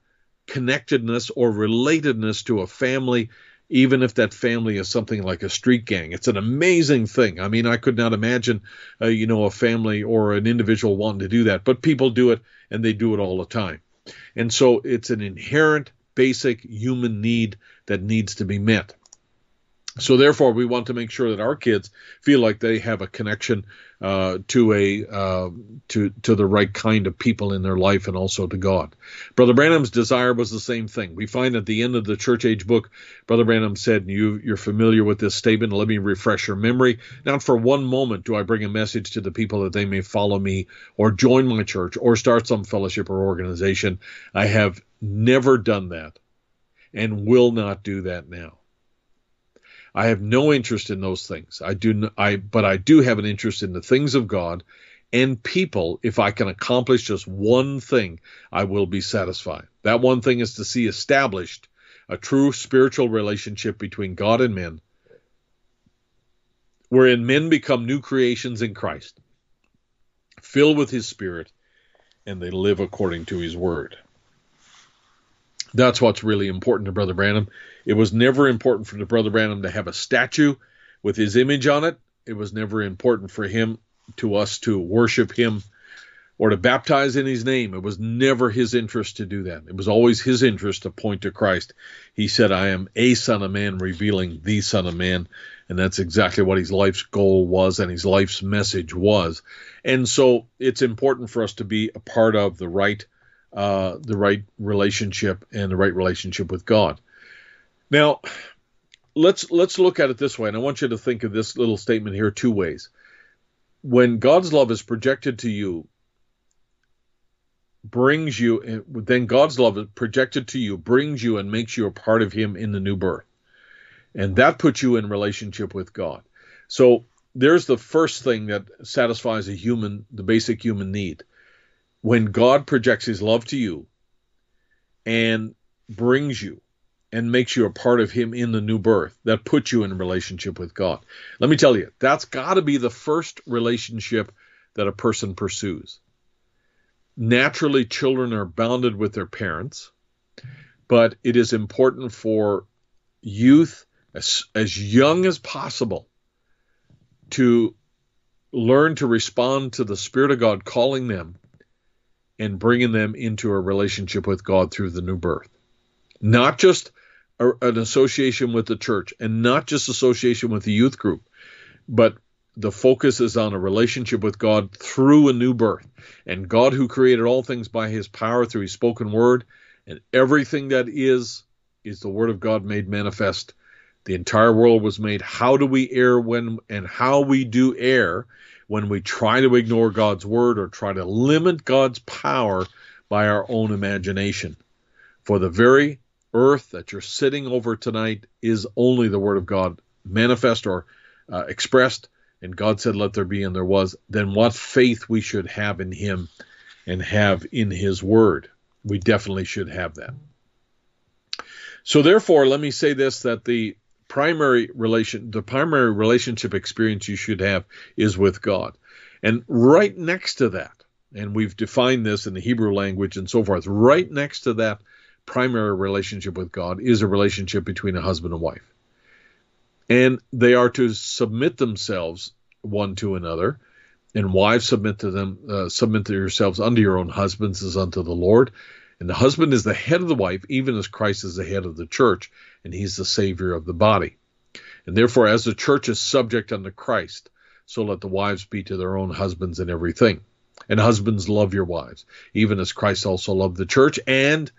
[SPEAKER 2] connectedness or relatedness to a family even if that family is something like a street gang. It's an amazing thing. I mean, I could not imagine, uh, you know, a family or an individual wanting to do that, but people do it and they do it all the time. And so it's an inherent basic human need that needs to be met. So therefore, we want to make sure that our kids feel like they have a connection uh, to a uh, to to the right kind of people in their life and also to God. Brother Branham's desire was the same thing. We find at the end of the church age book, Brother Branham said, "You you're familiar with this statement. Let me refresh your memory. Not for one moment do I bring a message to the people that they may follow me or join my church or start some fellowship or organization. I have never done that, and will not do that now." I have no interest in those things. I do I but I do have an interest in the things of God and people. If I can accomplish just one thing, I will be satisfied. That one thing is to see established a true spiritual relationship between God and men, wherein men become new creations in Christ, filled with his spirit, and they live according to his word. That's what's really important to Brother Branham. It was never important for the Brother Branham to have a statue with his image on it. It was never important for him to us to worship him or to baptize in his name. It was never his interest to do that. It was always his interest to point to Christ. He said, I am a son of man revealing the son of man. And that's exactly what his life's goal was and his life's message was. And so it's important for us to be a part of the right uh, the right relationship and the right relationship with God. Now, let's let's look at it this way, and I want you to think of this little statement here two ways. When God's love is projected to you, brings you, then God's love is projected to you, brings you and makes you a part of Him in the new birth, and that puts you in relationship with God. So there's the first thing that satisfies a human, the basic human need when God projects his love to you and brings you and makes you a part of Him in the new birth. That puts you in relationship with God. Let me tell you, that's got to be the first relationship that a person pursues. Naturally, children are bounded with their parents, but it is important for youth, as, as young as possible, to learn to respond to the Spirit of God calling them and bringing them into a relationship with God through the new birth. Not just a, an association with the church and not just association with the youth group, but the focus is on a relationship with God through a new birth. And God, who created all things by his power through his spoken word, and everything that is, is the word of God made manifest. The entire world was made. How do we err when, and how we do err when we try to ignore God's word or try to limit God's power by our own imagination. For the very earth that you're sitting over tonight is only the word of God manifest or uh, expressed, and God said, Let there be, and there was, then what faith we should have in Him and have in His word. We definitely should have that. So, therefore, let me say this that the primary relation the primary relationship experience you should have is with God. And right next to that, and we've defined this in the Hebrew language and so forth, right next to that primary relationship with God is a relationship between a husband and wife. And they are to submit themselves one to another, and wives submit to them, uh, submit to yourselves unto your own husbands as unto the Lord. And the husband is the head of the wife, even as Christ is the head of the church, and he's the Savior of the body. And therefore, as the church is subject unto Christ, so let the wives be to their own husbands in everything. And husbands, love your wives, even as Christ also loved the church and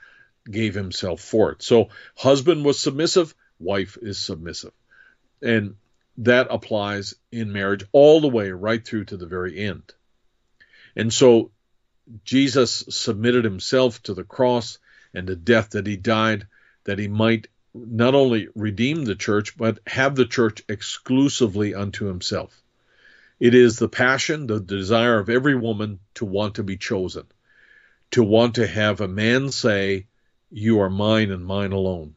[SPEAKER 2] gave himself for it. So, husband was submissive, wife is submissive. And that applies in marriage all the way right through to the very end. And so, Jesus submitted himself to the cross and the death that he died that he might not only redeem the church, but have the church exclusively unto himself. It is the passion, the desire of every woman to want to be chosen, to want to have a man say, You are mine and mine alone,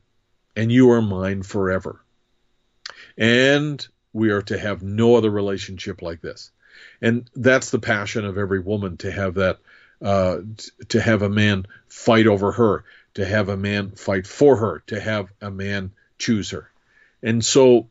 [SPEAKER 2] and you are mine forever. And we are to have no other relationship like this. And that's the passion of every woman to have that uh, to have a man fight over her, to have a man fight for her, to have a man choose her. And so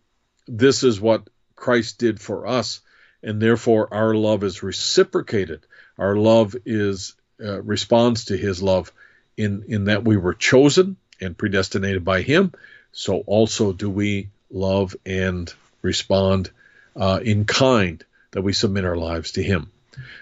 [SPEAKER 2] this is what Christ did for us, and therefore our love is reciprocated. Our love is uh, responds to his love in in that we were chosen and predestinated by him. So also do we love and respond uh, in kind that we submit our lives to him.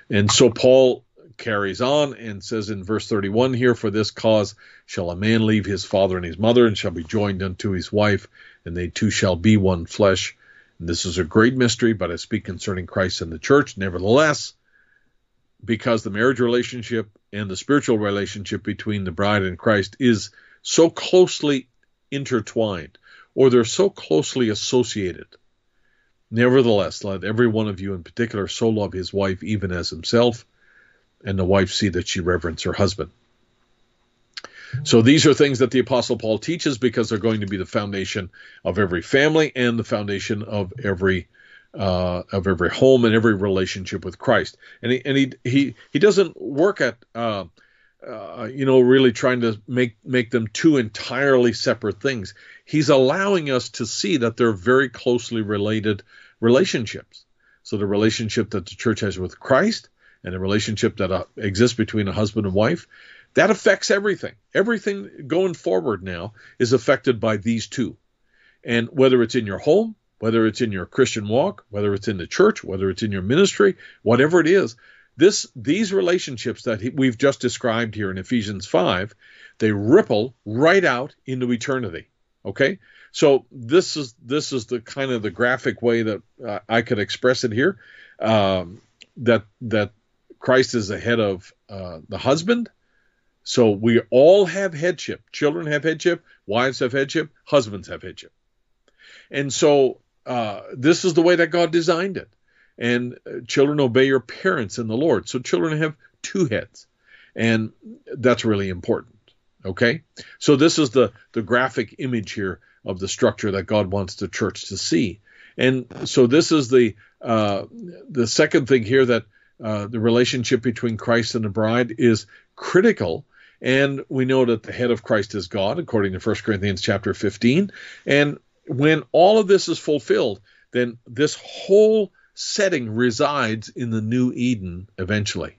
[SPEAKER 2] And so Paul carries on and says in verse 31 here, For this cause shall a man leave his father and his mother, and shall be joined unto his wife, and they two shall be one flesh. And this is a great mystery, but I speak concerning Christ and the church. Nevertheless, because the marriage relationship and the spiritual relationship between the bride and Christ is so closely intertwined, or they're so closely associated. Nevertheless, let every one of you in particular so love his wife even as himself, and the wife see that she reverence her husband. So these are things that the Apostle Paul teaches because they're going to be the foundation of every family and the foundation of every uh, of every home and every relationship with Christ. And he and he he, he doesn't work at uh, uh, you know really trying to make make them two entirely separate things. He's allowing us to see that they're very closely related relationships. So the relationship that the church has with Christ and the relationship that uh, exists between a husband and wife, that affects everything. Everything going forward now is affected by these two. And whether it's in your home, whether it's in your Christian walk, whether it's in the church, whether it's in your ministry, whatever it is, this these relationships that we've just described here in Ephesians 5, they ripple right out into eternity. Okay? So this is this is the kind of the graphic way that uh, I could express it here. Um, that that Christ is the head of uh, the husband. So we all have headship. Children have headship. Wives have headship. Husbands have headship. And so uh, this is the way that God designed it. And uh, children obey your parents in the Lord. So children have two heads. And that's really important. Okay? So this is the, the graphic image here of the structure that God wants the church to see. And so this is the uh, the second thing here that uh, the relationship between Christ and the bride is critical. And we know that the head of Christ is God, according to 1 Corinthians chapter 15. And when all of this is fulfilled, then this whole setting resides in the new Eden eventually.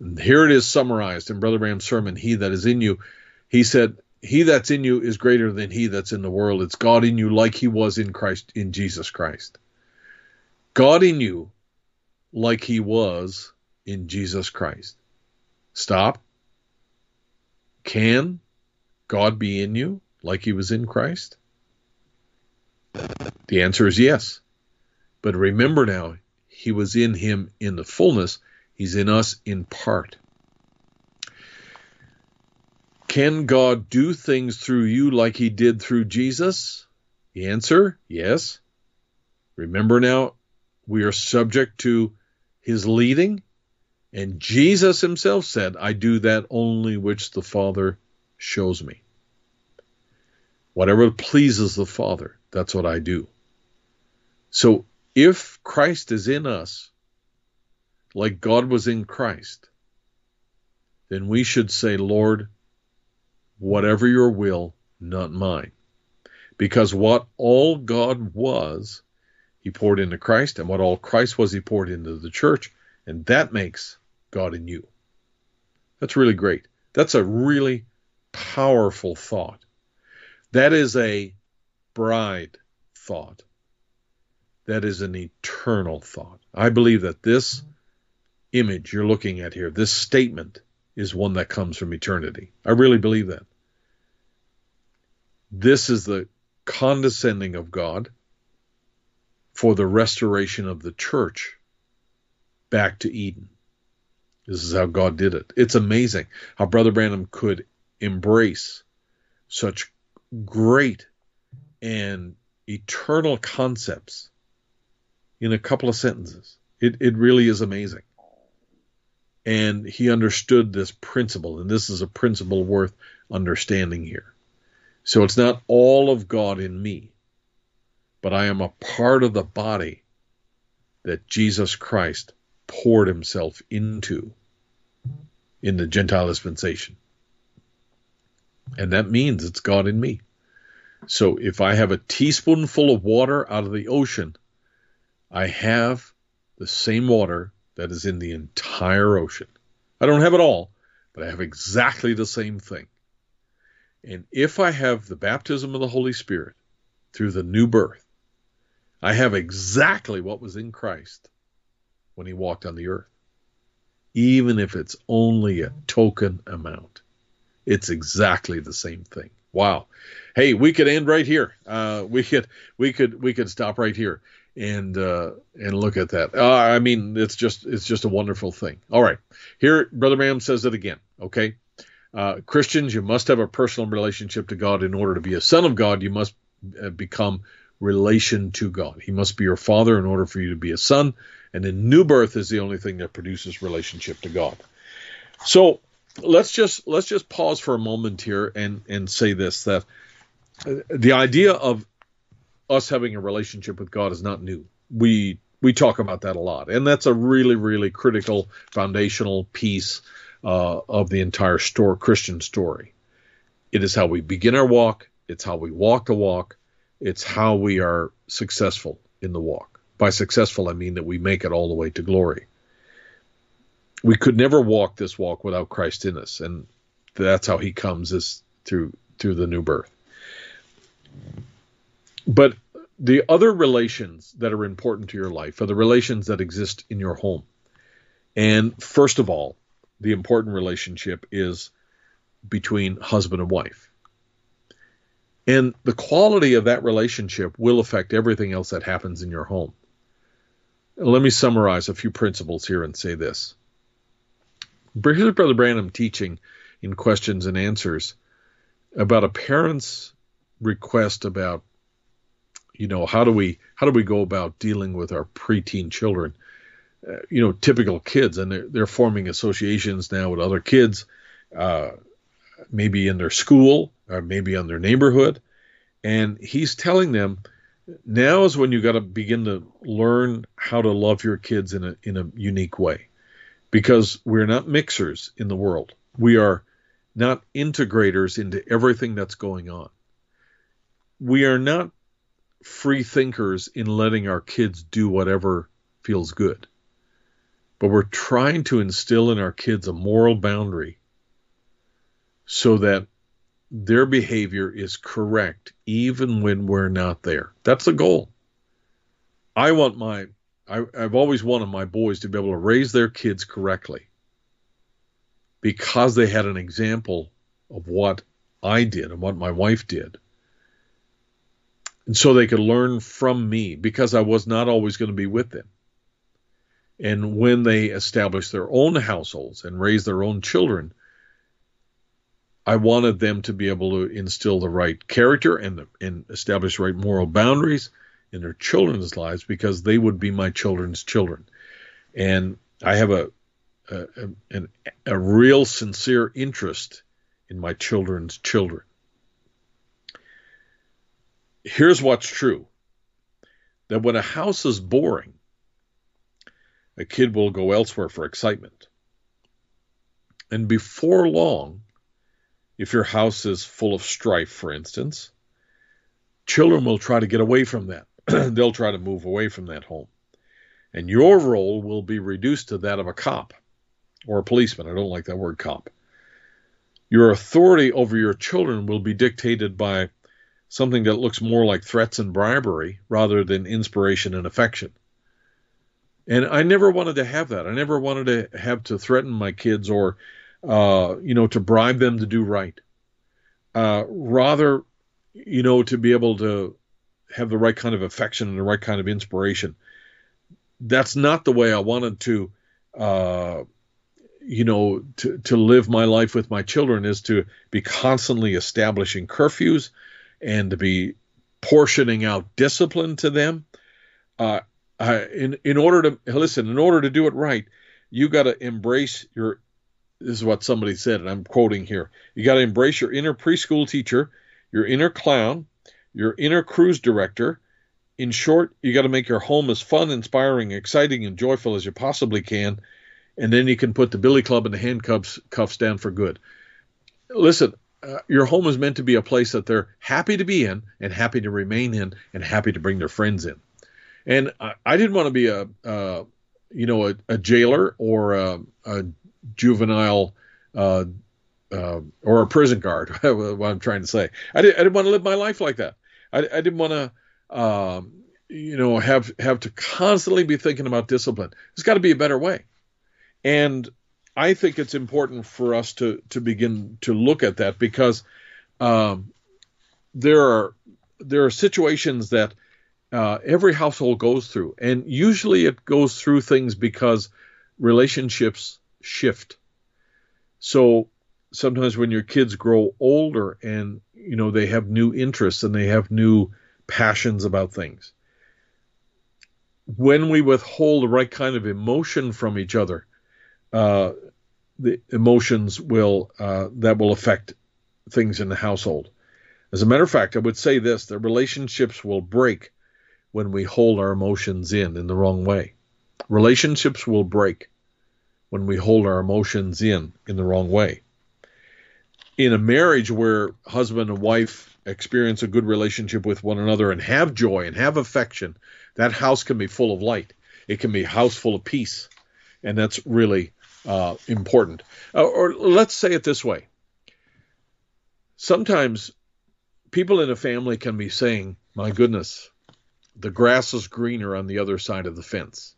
[SPEAKER 2] And here it is summarized in Brother Branham's sermon, He that is in you. He said, He that's in you is greater than he that's in the world. It's God in you like he was in Christ, in Jesus Christ. God in you like he was in Jesus Christ. Stop. Can God be in you like he was in Christ? The answer is yes. But remember now, he was in him in the fullness, he's in us in part. Can God do things through you like he did through Jesus? The answer, yes. Remember now, we are subject to his leading. And Jesus himself said, I do that only which the Father shows me. Whatever pleases the Father, that's what I do. So if Christ is in us, like God was in Christ, then we should say, Lord, whatever your will, not mine. Because what all God was, he poured into Christ, and what all Christ was, he poured into the church, and that makes God in you. That's really great. That's a really powerful thought. That is a bride thought. That is an eternal thought. I believe that this image you're looking at here, this statement, is one that comes from eternity. I really believe that. This is the condescending of God for the restoration of the church back to Eden. This is how God did it. It's amazing how Brother Branham could embrace such great and eternal concepts in a couple of sentences. It, it really is amazing. And he understood this principle, and this is a principle worth understanding here. So it's not all of God in me, but I am a part of the body that Jesus Christ poured himself into in the Gentile dispensation. And that means it's God in me. So if I have a teaspoonful of water out of the ocean, I have the same water that is in the entire ocean. I don't have it all, but I have exactly the same thing. And if I have the baptism of the Holy Spirit through the new birth, I have exactly what was in Christ when he walked on the earth, even if it's only a token amount. It's exactly the same thing. Wow. Hey, we could end right here. Uh, we could we could we could stop right here and uh, and look at that. Uh, I mean, it's just it's just a wonderful thing. All right, here Brother Branham says it again. Okay, uh, Christians, you must have a personal relationship to God in order to be a son of God. You must uh, become relation to God. He must be your father in order for you to be a son. And then new birth is the only thing that produces relationship to God. So let's just let's just pause for a moment here and and say this that the idea of us having a relationship with God is not new. We we talk about that a lot, and that's a really really critical foundational piece uh, of the entire store Christian story. It is how we begin our walk. It's how we walk the walk. It's how we are successful in the walk. By successful, I mean that we make it all the way to glory. We could never walk this walk without Christ in us, and that's how He comes is through through the new birth. But the other relations that are important to your life are the relations that exist in your home. And first of all, the important relationship is between husband and wife. And the quality of that relationship will affect everything else that happens in your home. Let me summarize a few principles here and say this. Here's Brother Branham teaching in questions and answers about a parent's request about, you know, how do we how do we go about dealing with our preteen children? Uh, you know, typical kids, and they're, they're forming associations now with other kids. Uh, maybe in their school or maybe in their neighborhood. And he's telling them now is when you got to begin to learn how to love your kids in a in a unique way. Because we're not mixers in the world. We are not integrators into everything that's going on. We are not free thinkers in letting our kids do whatever feels good. But we're trying to instill in our kids a moral boundary so that their behavior is correct even when we're not there. That's the goal. I want my I, have always wanted my boys to be able to raise their kids correctly because they had an example of what I did and what my wife did. And so they could learn from me because I was not always going to be with them. And when they establish their own households and raise their own children, I wanted them to be able to instill the right character and, and establish right moral boundaries in their children's lives because they would be my children's children. And I have a a, a, a real sincere interest in my children's children. Here's what's true that when a house is boring, a kid will go elsewhere for excitement. And before long, if your house is full of strife, for instance, children will try to get away from that. They'll try to move away from that home. And your role will be reduced to that of a cop or a policeman. I don't like that word cop. Your authority over your children will be dictated by something that looks more like threats and bribery rather than inspiration and affection. And I never wanted to have that. I never wanted to have to threaten my kids or uh, you know, to bribe them to do right. Uh, rather, you know, to be able to have the right kind of affection and the right kind of inspiration. That's not the way I wanted to, uh, you know, to, to live my life with my children is to be constantly establishing curfews and to be portioning out discipline to them. Uh, in in order to listen, in order to do it right, you got to embrace your this is what somebody said, and I'm quoting here. You got to embrace your inner preschool teacher, your inner clown, your inner cruise director. In short, you got to make your home as fun, inspiring, exciting, and joyful as you possibly can, and then you can put the billy club and the handcuffs cuffs down for good. Listen, uh, your home is meant to be a place that they're happy to be in, and happy to remain in, and happy to bring their friends in. And I, I didn't want to be a, uh, you know, a, a jailer or a, a juvenile uh, uh, or a prison guard. what I'm trying to say, I, did, I didn't want to live my life like that. I, I didn't want to, um, you know, have have to constantly be thinking about discipline. There's got to be a better way, and I think it's important for us to to begin to look at that because um, there are there are situations that uh, every household goes through, and usually it goes through things because relationships shift. So sometimes when your kids grow older and you know they have new interests and they have new passions about things when we withhold the right kind of emotion from each other uh, the emotions will uh, that will affect things in the household. As a matter of fact i would say this that relationships will break when we hold our emotions in in the wrong way. Relationships will break when we hold our emotions in in the wrong way. In a marriage where husband and wife experience a good relationship with one another and have joy and have affection, that house can be full of light. It can be a house full of peace. And that's really uh, important. Uh, or let's say it this way sometimes people in a family can be saying, My goodness, the grass is greener on the other side of the fence.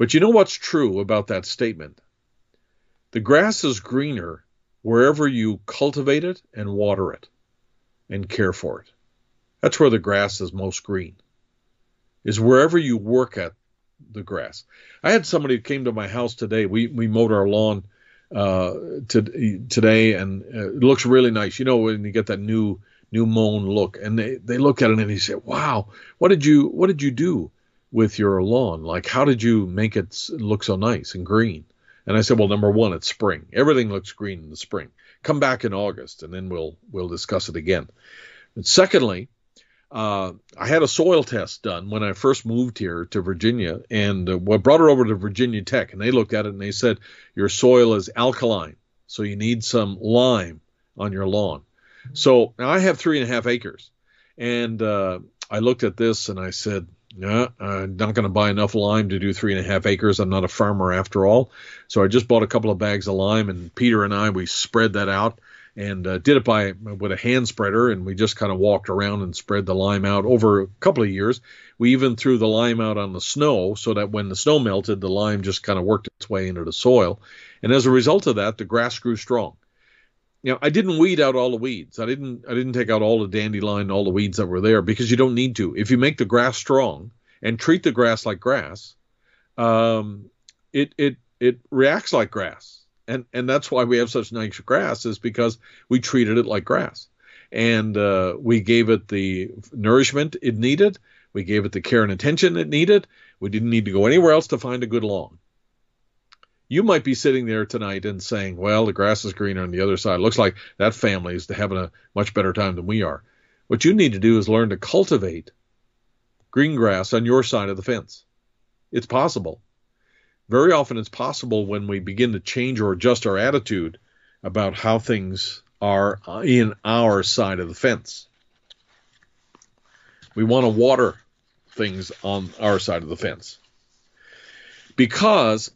[SPEAKER 2] But you know what's true about that statement? The grass is greener wherever you cultivate it and water it and care for it. That's where the grass is most green, is wherever you work at the grass. I had somebody who came to my house today. We, we mowed our lawn uh, to, today, and uh, it looks really nice. You know, when you get that new new mown look, and they, they look at it and they say, "Wow, what did you what did you do?" With your lawn? Like, how did you make it look so nice and green? And I said, well, number one, it's spring. Everything looks green in the spring come back in August, and then we'll we'll discuss it again. And secondly, uh, I had a soil test done when I first moved here to Virginia, and uh, I brought it over to Virginia Tech, and they looked at it and they said your soil is alkaline, so you need some lime on your lawn. So now I have three and a half acres, and uh, I looked at this and I said, yeah, I'm not going to buy enough lime to do three and a half acres. I'm not a farmer after all. So I just bought a couple of bags of lime, and Peter and I we spread that out and uh, did it by with a hand spreader, and we just kind of walked around and spread the lime out over a couple of years. We even threw the lime out on the snow so that when the snow melted, the lime just kind of worked its way into the soil, and as a result of that, the grass grew strong. You know, I didn't weed out all the weeds. I didn't. I didn't take out all the dandelion, all the weeds that were there because you don't need to. If you make the grass strong and treat the grass like grass, um, it it it reacts like grass and and that's why we have such nice grass is because we treated it like grass and uh, we gave it the nourishment it needed we gave it the care and attention it needed we didn't need to go anywhere else to find a good lawn you might be sitting there tonight and saying well the grass is greener on the other side it looks like that family is having a much better time than we are what you need to do is learn to cultivate green grass on your side of the fence it's possible very often it's possible when we begin to change or adjust our attitude about how things are in our side of the fence. We want to water things on our side of the fence. Because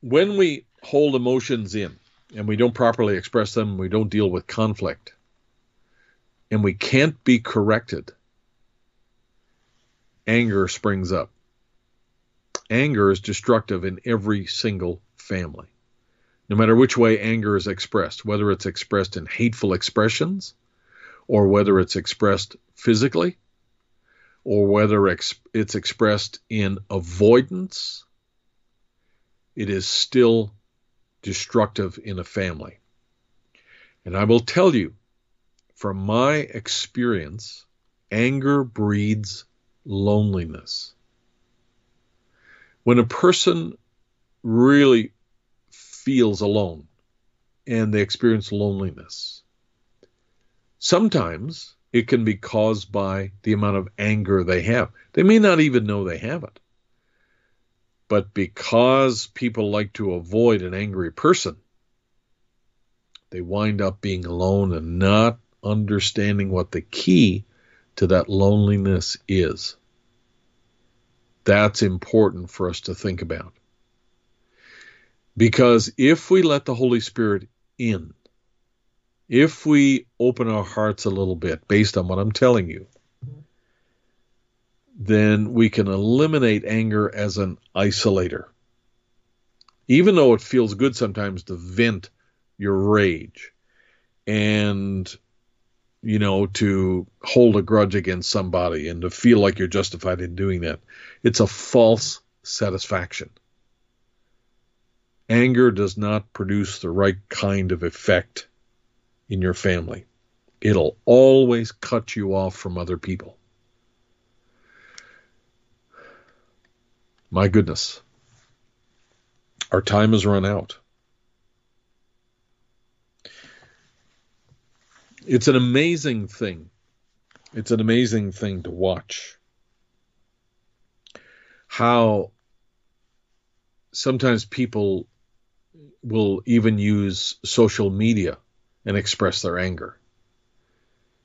[SPEAKER 2] when we hold emotions in and we don't properly express them, we don't deal with conflict, and we can't be corrected, anger springs up anger is destructive in every single family. No matter which way anger is expressed, whether it's expressed in hateful expressions, or whether it's expressed physically, or whether it's expressed in avoidance, it is still destructive in a family. And I will tell you, from my experience, anger breeds loneliness when a person really feels alone and they experience loneliness, sometimes it can be caused by the amount of anger they have. They may not even know they have it. But because people like to avoid an angry person, they wind up being alone and not understanding what the key to that loneliness is. That's important for us to think about. Because if we let the Holy Spirit in, if we open our hearts a little bit based on what I'm telling you, then we can eliminate anger as an isolator. Even though it feels good sometimes to vent your rage and you know, to hold a grudge against somebody and to feel like you're justified in doing that. It's a false satisfaction. Anger does not produce the right kind of effect in your family. It'll always cut you off from other people. My goodness. Our time has run out. it's an amazing thing. It's an amazing thing to watch. How sometimes people will even use social media and express their anger.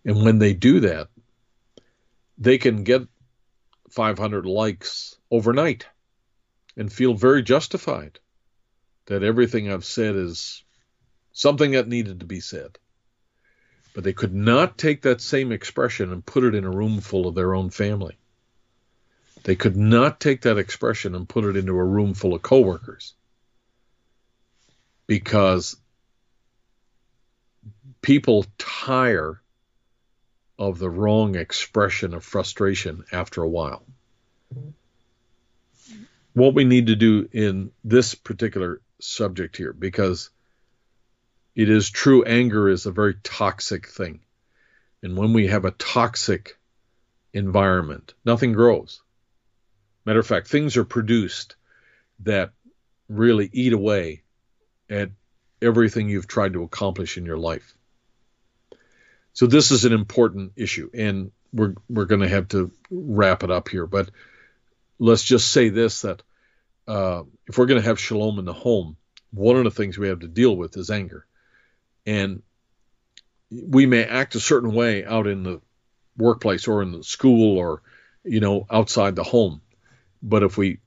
[SPEAKER 2] And when they do that, they can get 500 likes overnight and feel very justified that everything I've said is something that needed to be said. But they could not take that same expression and put it in a room full of their own family. They could not take that expression and put it into a room full of coworkers because people tire of the wrong expression of frustration after a while. What we need to do in this particular subject here, because it is true anger is a very toxic thing. And when we have a toxic environment, nothing grows. Matter of fact, things are produced that really eat away at everything you've tried to accomplish in your life. So this is an important issue, and we're we're going to have to wrap it up here. But let's just say this: that uh, if we're going to have shalom in the home, one of the things we have to deal with is anger, and we may act a certain way out in the workplace or in the school or you know outside the home, but if we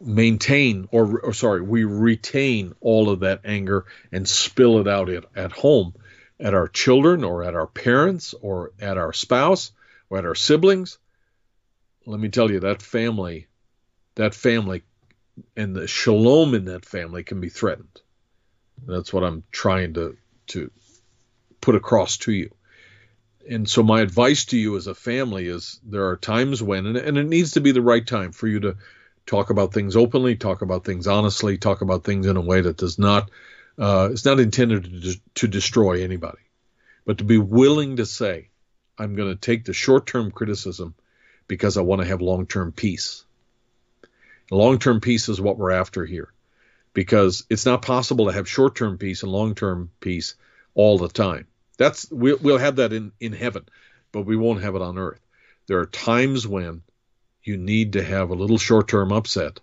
[SPEAKER 2] maintain or, or sorry we retain all of that anger and spill it out at, at home at our children or at our parents or at our spouse or at our siblings let me tell you that family that family and the shalom in that family can be threatened. That's what i'm trying to to put across to you. And so my advice to you as a family is there are times when and, and it needs to be the right time for you to talk about things openly, talk about things honestly, talk about things in a way that does not uh, it's not intended to, to destroy anybody, but to be willing to say, I'm going to take the short-term criticism because I want to have long-term peace. Long-term peace is what we're after here, because it's not possible to have short-term peace and long-term peace all the time. That's we'll, we'll have that in in heaven, but we won't have it on earth. There are times when you need to have a little short term upset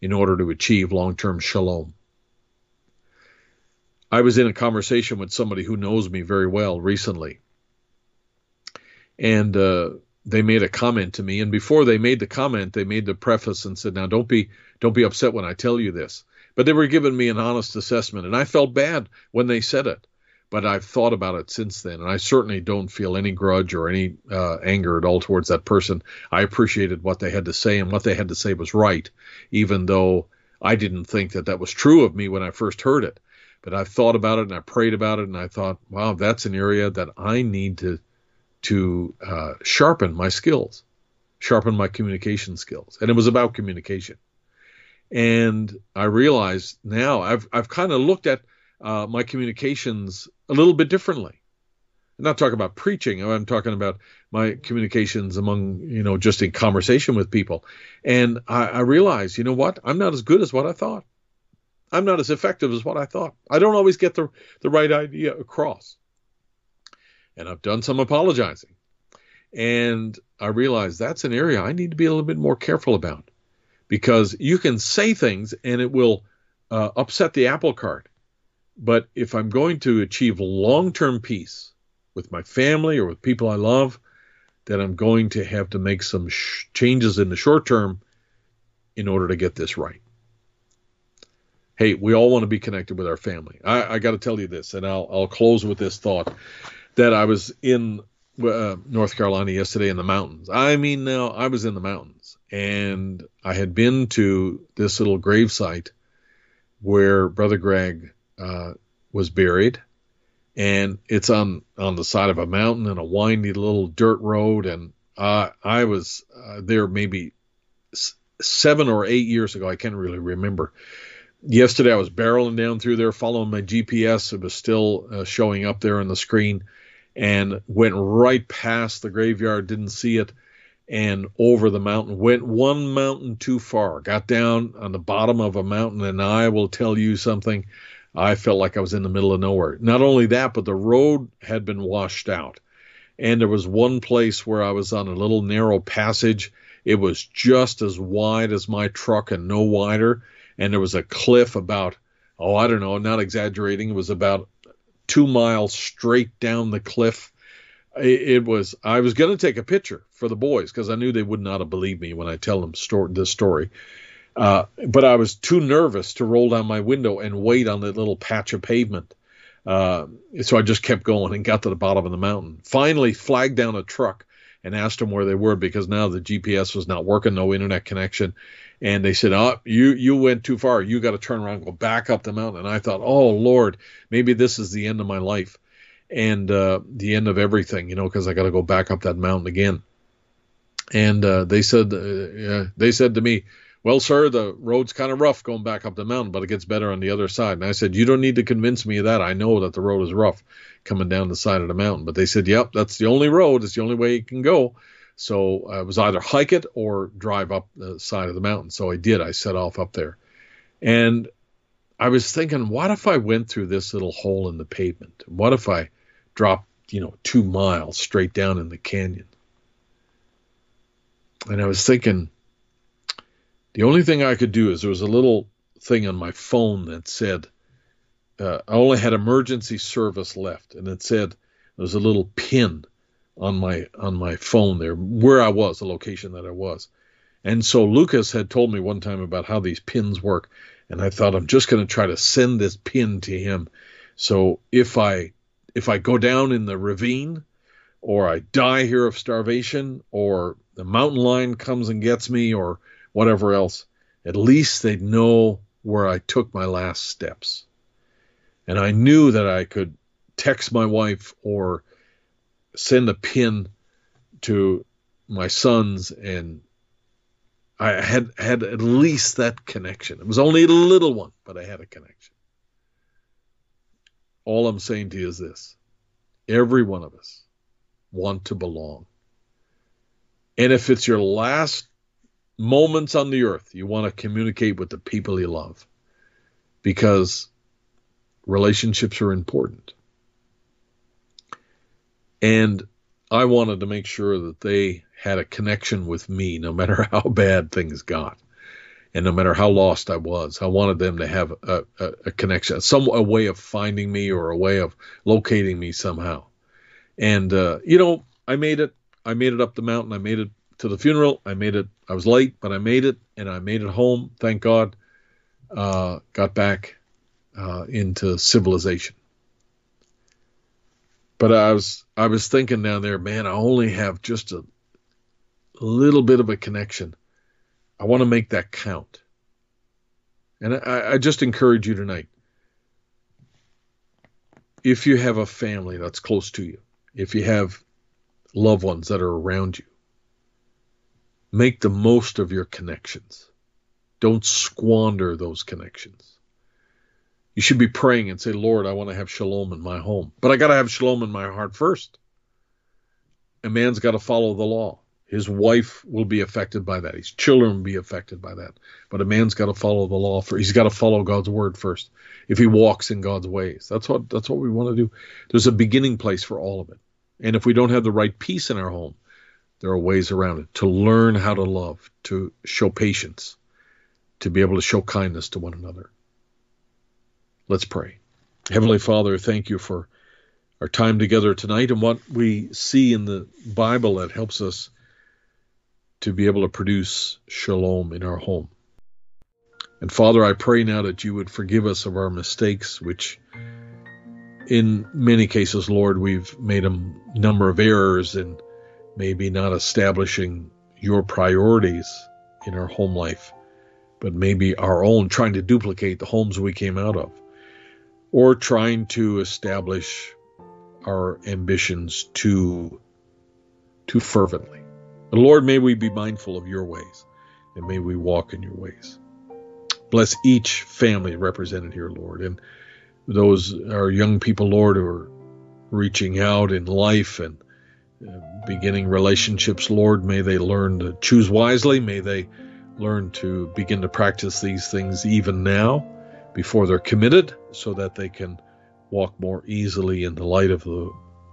[SPEAKER 2] in order to achieve long term shalom. I was in a conversation with somebody who knows me very well recently, and uh, they made a comment to me. And before they made the comment, they made the preface and said, "Now don't be don't be upset when I tell you this." But they were giving me an honest assessment, and I felt bad when they said it but I've thought about it since then, and I certainly don't feel any grudge or any uh, anger at all towards that person. I appreciated what they had to say, and what they had to say was right, even though I didn't think that that was true of me when I first heard it. But I've thought about it, and I prayed about it, and I thought, wow, that's an area that I need to to uh, sharpen my skills, sharpen my communication skills, and it was about communication. And I realized now I've I've kind of looked at uh, my communications a little bit differently. I'm not talking about preaching. I'm talking about my communications among, you know, just in conversation with people. And I, I realized, you know what? I'm not as good as what I thought. I'm not as effective as what I thought. I don't always get the, the right idea across. And I've done some apologizing. And I realized that's an area I need to be a little bit more careful about because you can say things and it will uh, upset the apple cart. But if I'm going to achieve long term peace with my family or with people I love, then I'm going to have to make some sh- changes in the short term in order to get this right. Hey, we all want to be connected with our family. I, I got to tell you this, and I'll, I'll close with this thought that I was in uh, North Carolina yesterday in the mountains. I mean, now I was in the mountains, and I had been to this little gravesite where Brother Gregg uh, was buried, and it's on on the side of a mountain and a windy little dirt road. And uh, I was uh, there maybe seven or eight years ago. I can't really remember. Yesterday I was barreling down through there, following my GPS. It was still uh, showing up there on the screen, and went right past the graveyard. Didn't see it and over the mountain. Went one mountain too far. Got down on the bottom of a mountain, and I will tell you something. I felt like I was in the middle of nowhere. Not only that, but the road had been washed out. And there was one place where I was on a little narrow passage. It was just as wide as my truck and no wider. And there was a cliff about, oh, I don't know, not exaggerating. It was about two miles straight down the cliff. It, was, I was going to take a picture for the boys because I knew they would not have believed me when I tell them this story. Uh, but I was too nervous to roll down my window and wait on that little patch of pavement. Uh, so I just kept going and got to the bottom of the mountain. Finally, flagged down a truck and asked them where they were because now the GPS was not working, no internet connection. And they said, "Oh, you you went too far. You got to turn around, and go back up the mountain." And I thought, "Oh Lord, maybe this is the end of my life, and uh, the end of everything, you know, because I got to go back up that mountain again." And uh, they said, uh, they said to me, well, sir, the road's kind of rough going back up the mountain, but it gets better on the other side. And I said, You don't need to convince me of that. I know that the road is rough coming down the side of the mountain. But they said, Yep, that's the only road. It's the only way you can go. So I was either hike it or drive up the side of the mountain. So I did. I set off up there. And I was thinking, what if I went through this little hole in the pavement? What if I dropped, you know, two miles straight down in the canyon? And I was thinking, the only thing I could do is there was a little thing on my phone that said, uh, I only had emergency service left, and it said there was a little pin on my on my phone there where I was, the location that I was. And so Lucas had told me one time about how these pins work, and I thought I'm just going to try to send this pin to him. So if I if I go down in the ravine, or I die here of starvation, or the mountain lion comes and gets me, or whatever else, at least they'd know where I took my last steps. And I knew that I could text my wife or send a pin to my sons and I had had at least that connection. It was only a little one, but I had a connection. All I'm saying to you is this. Every one of us want to belong. And if it's your last moments on the earth, you want to communicate with the people you love because relationships are important. And I wanted to make sure that they had a connection with me no matter how bad things got. And no matter how lost I was, I wanted them to have a, a, a connection, some a way of finding me or a way of locating me somehow. And uh, you know, I made it. I made it up the mountain. I made it to the funeral. I made it. I was late, but I made it, and I made it home. Thank God. Uh, got back uh, into civilization. But I was I was thinking down there, man, I only have just a little bit of a connection. I want to make that count. And I, I just encourage you tonight. If you have a family that's close to you, if you have loved ones that are around you, make the most of your connections. Don't squander those connections. You should be praying and say, Lord, I want to have shalom in my home. But I got to have shalom in my heart first. A man's got to follow the law. His wife will be affected by that. His children will be affected by that. But a man's got to follow the law first. He's got to follow God's word first. If he walks in God's ways, that's what that's what we want to do. There's a beginning place for all of it. And if we don't have the right peace in our home, there are ways around it to learn how to love, to show patience, to be able to show kindness to one another. Let's pray. Heavenly Father, thank you for our time together tonight and what we see in the Bible that helps us to be able to produce shalom in our home. And Father, I pray now that you would forgive us of our mistakes, which in many cases, Lord, we've made a number of errors in maybe not establishing your priorities in our home life, but maybe our own, trying to duplicate the homes we came out of or trying to establish our ambitions too too fervently. But Lord, may we be mindful of your ways and may we walk in your ways. Bless each family represented here, Lord, and those our young people, Lord, who are reaching out in life and uh, beginning relationships, Lord. May they learn to choose wisely. May they learn to begin to practice these things even now before they're committed so that they can walk more easily in the light of the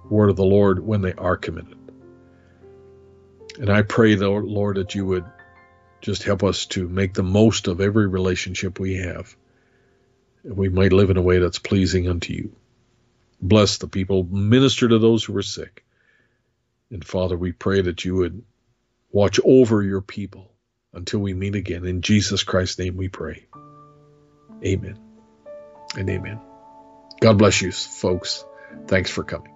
[SPEAKER 2] word of the Lord when they are committed. And I pray, Lord, that you would just help us to make the most of every relationship we have. We might live in a way that's pleasing unto you. Bless the people, minister to those who are sick. And Father, we pray that you would watch over your people until we meet again. In Jesus Christ's name we pray. Amen and amen. God bless you, folks. Thanks for coming.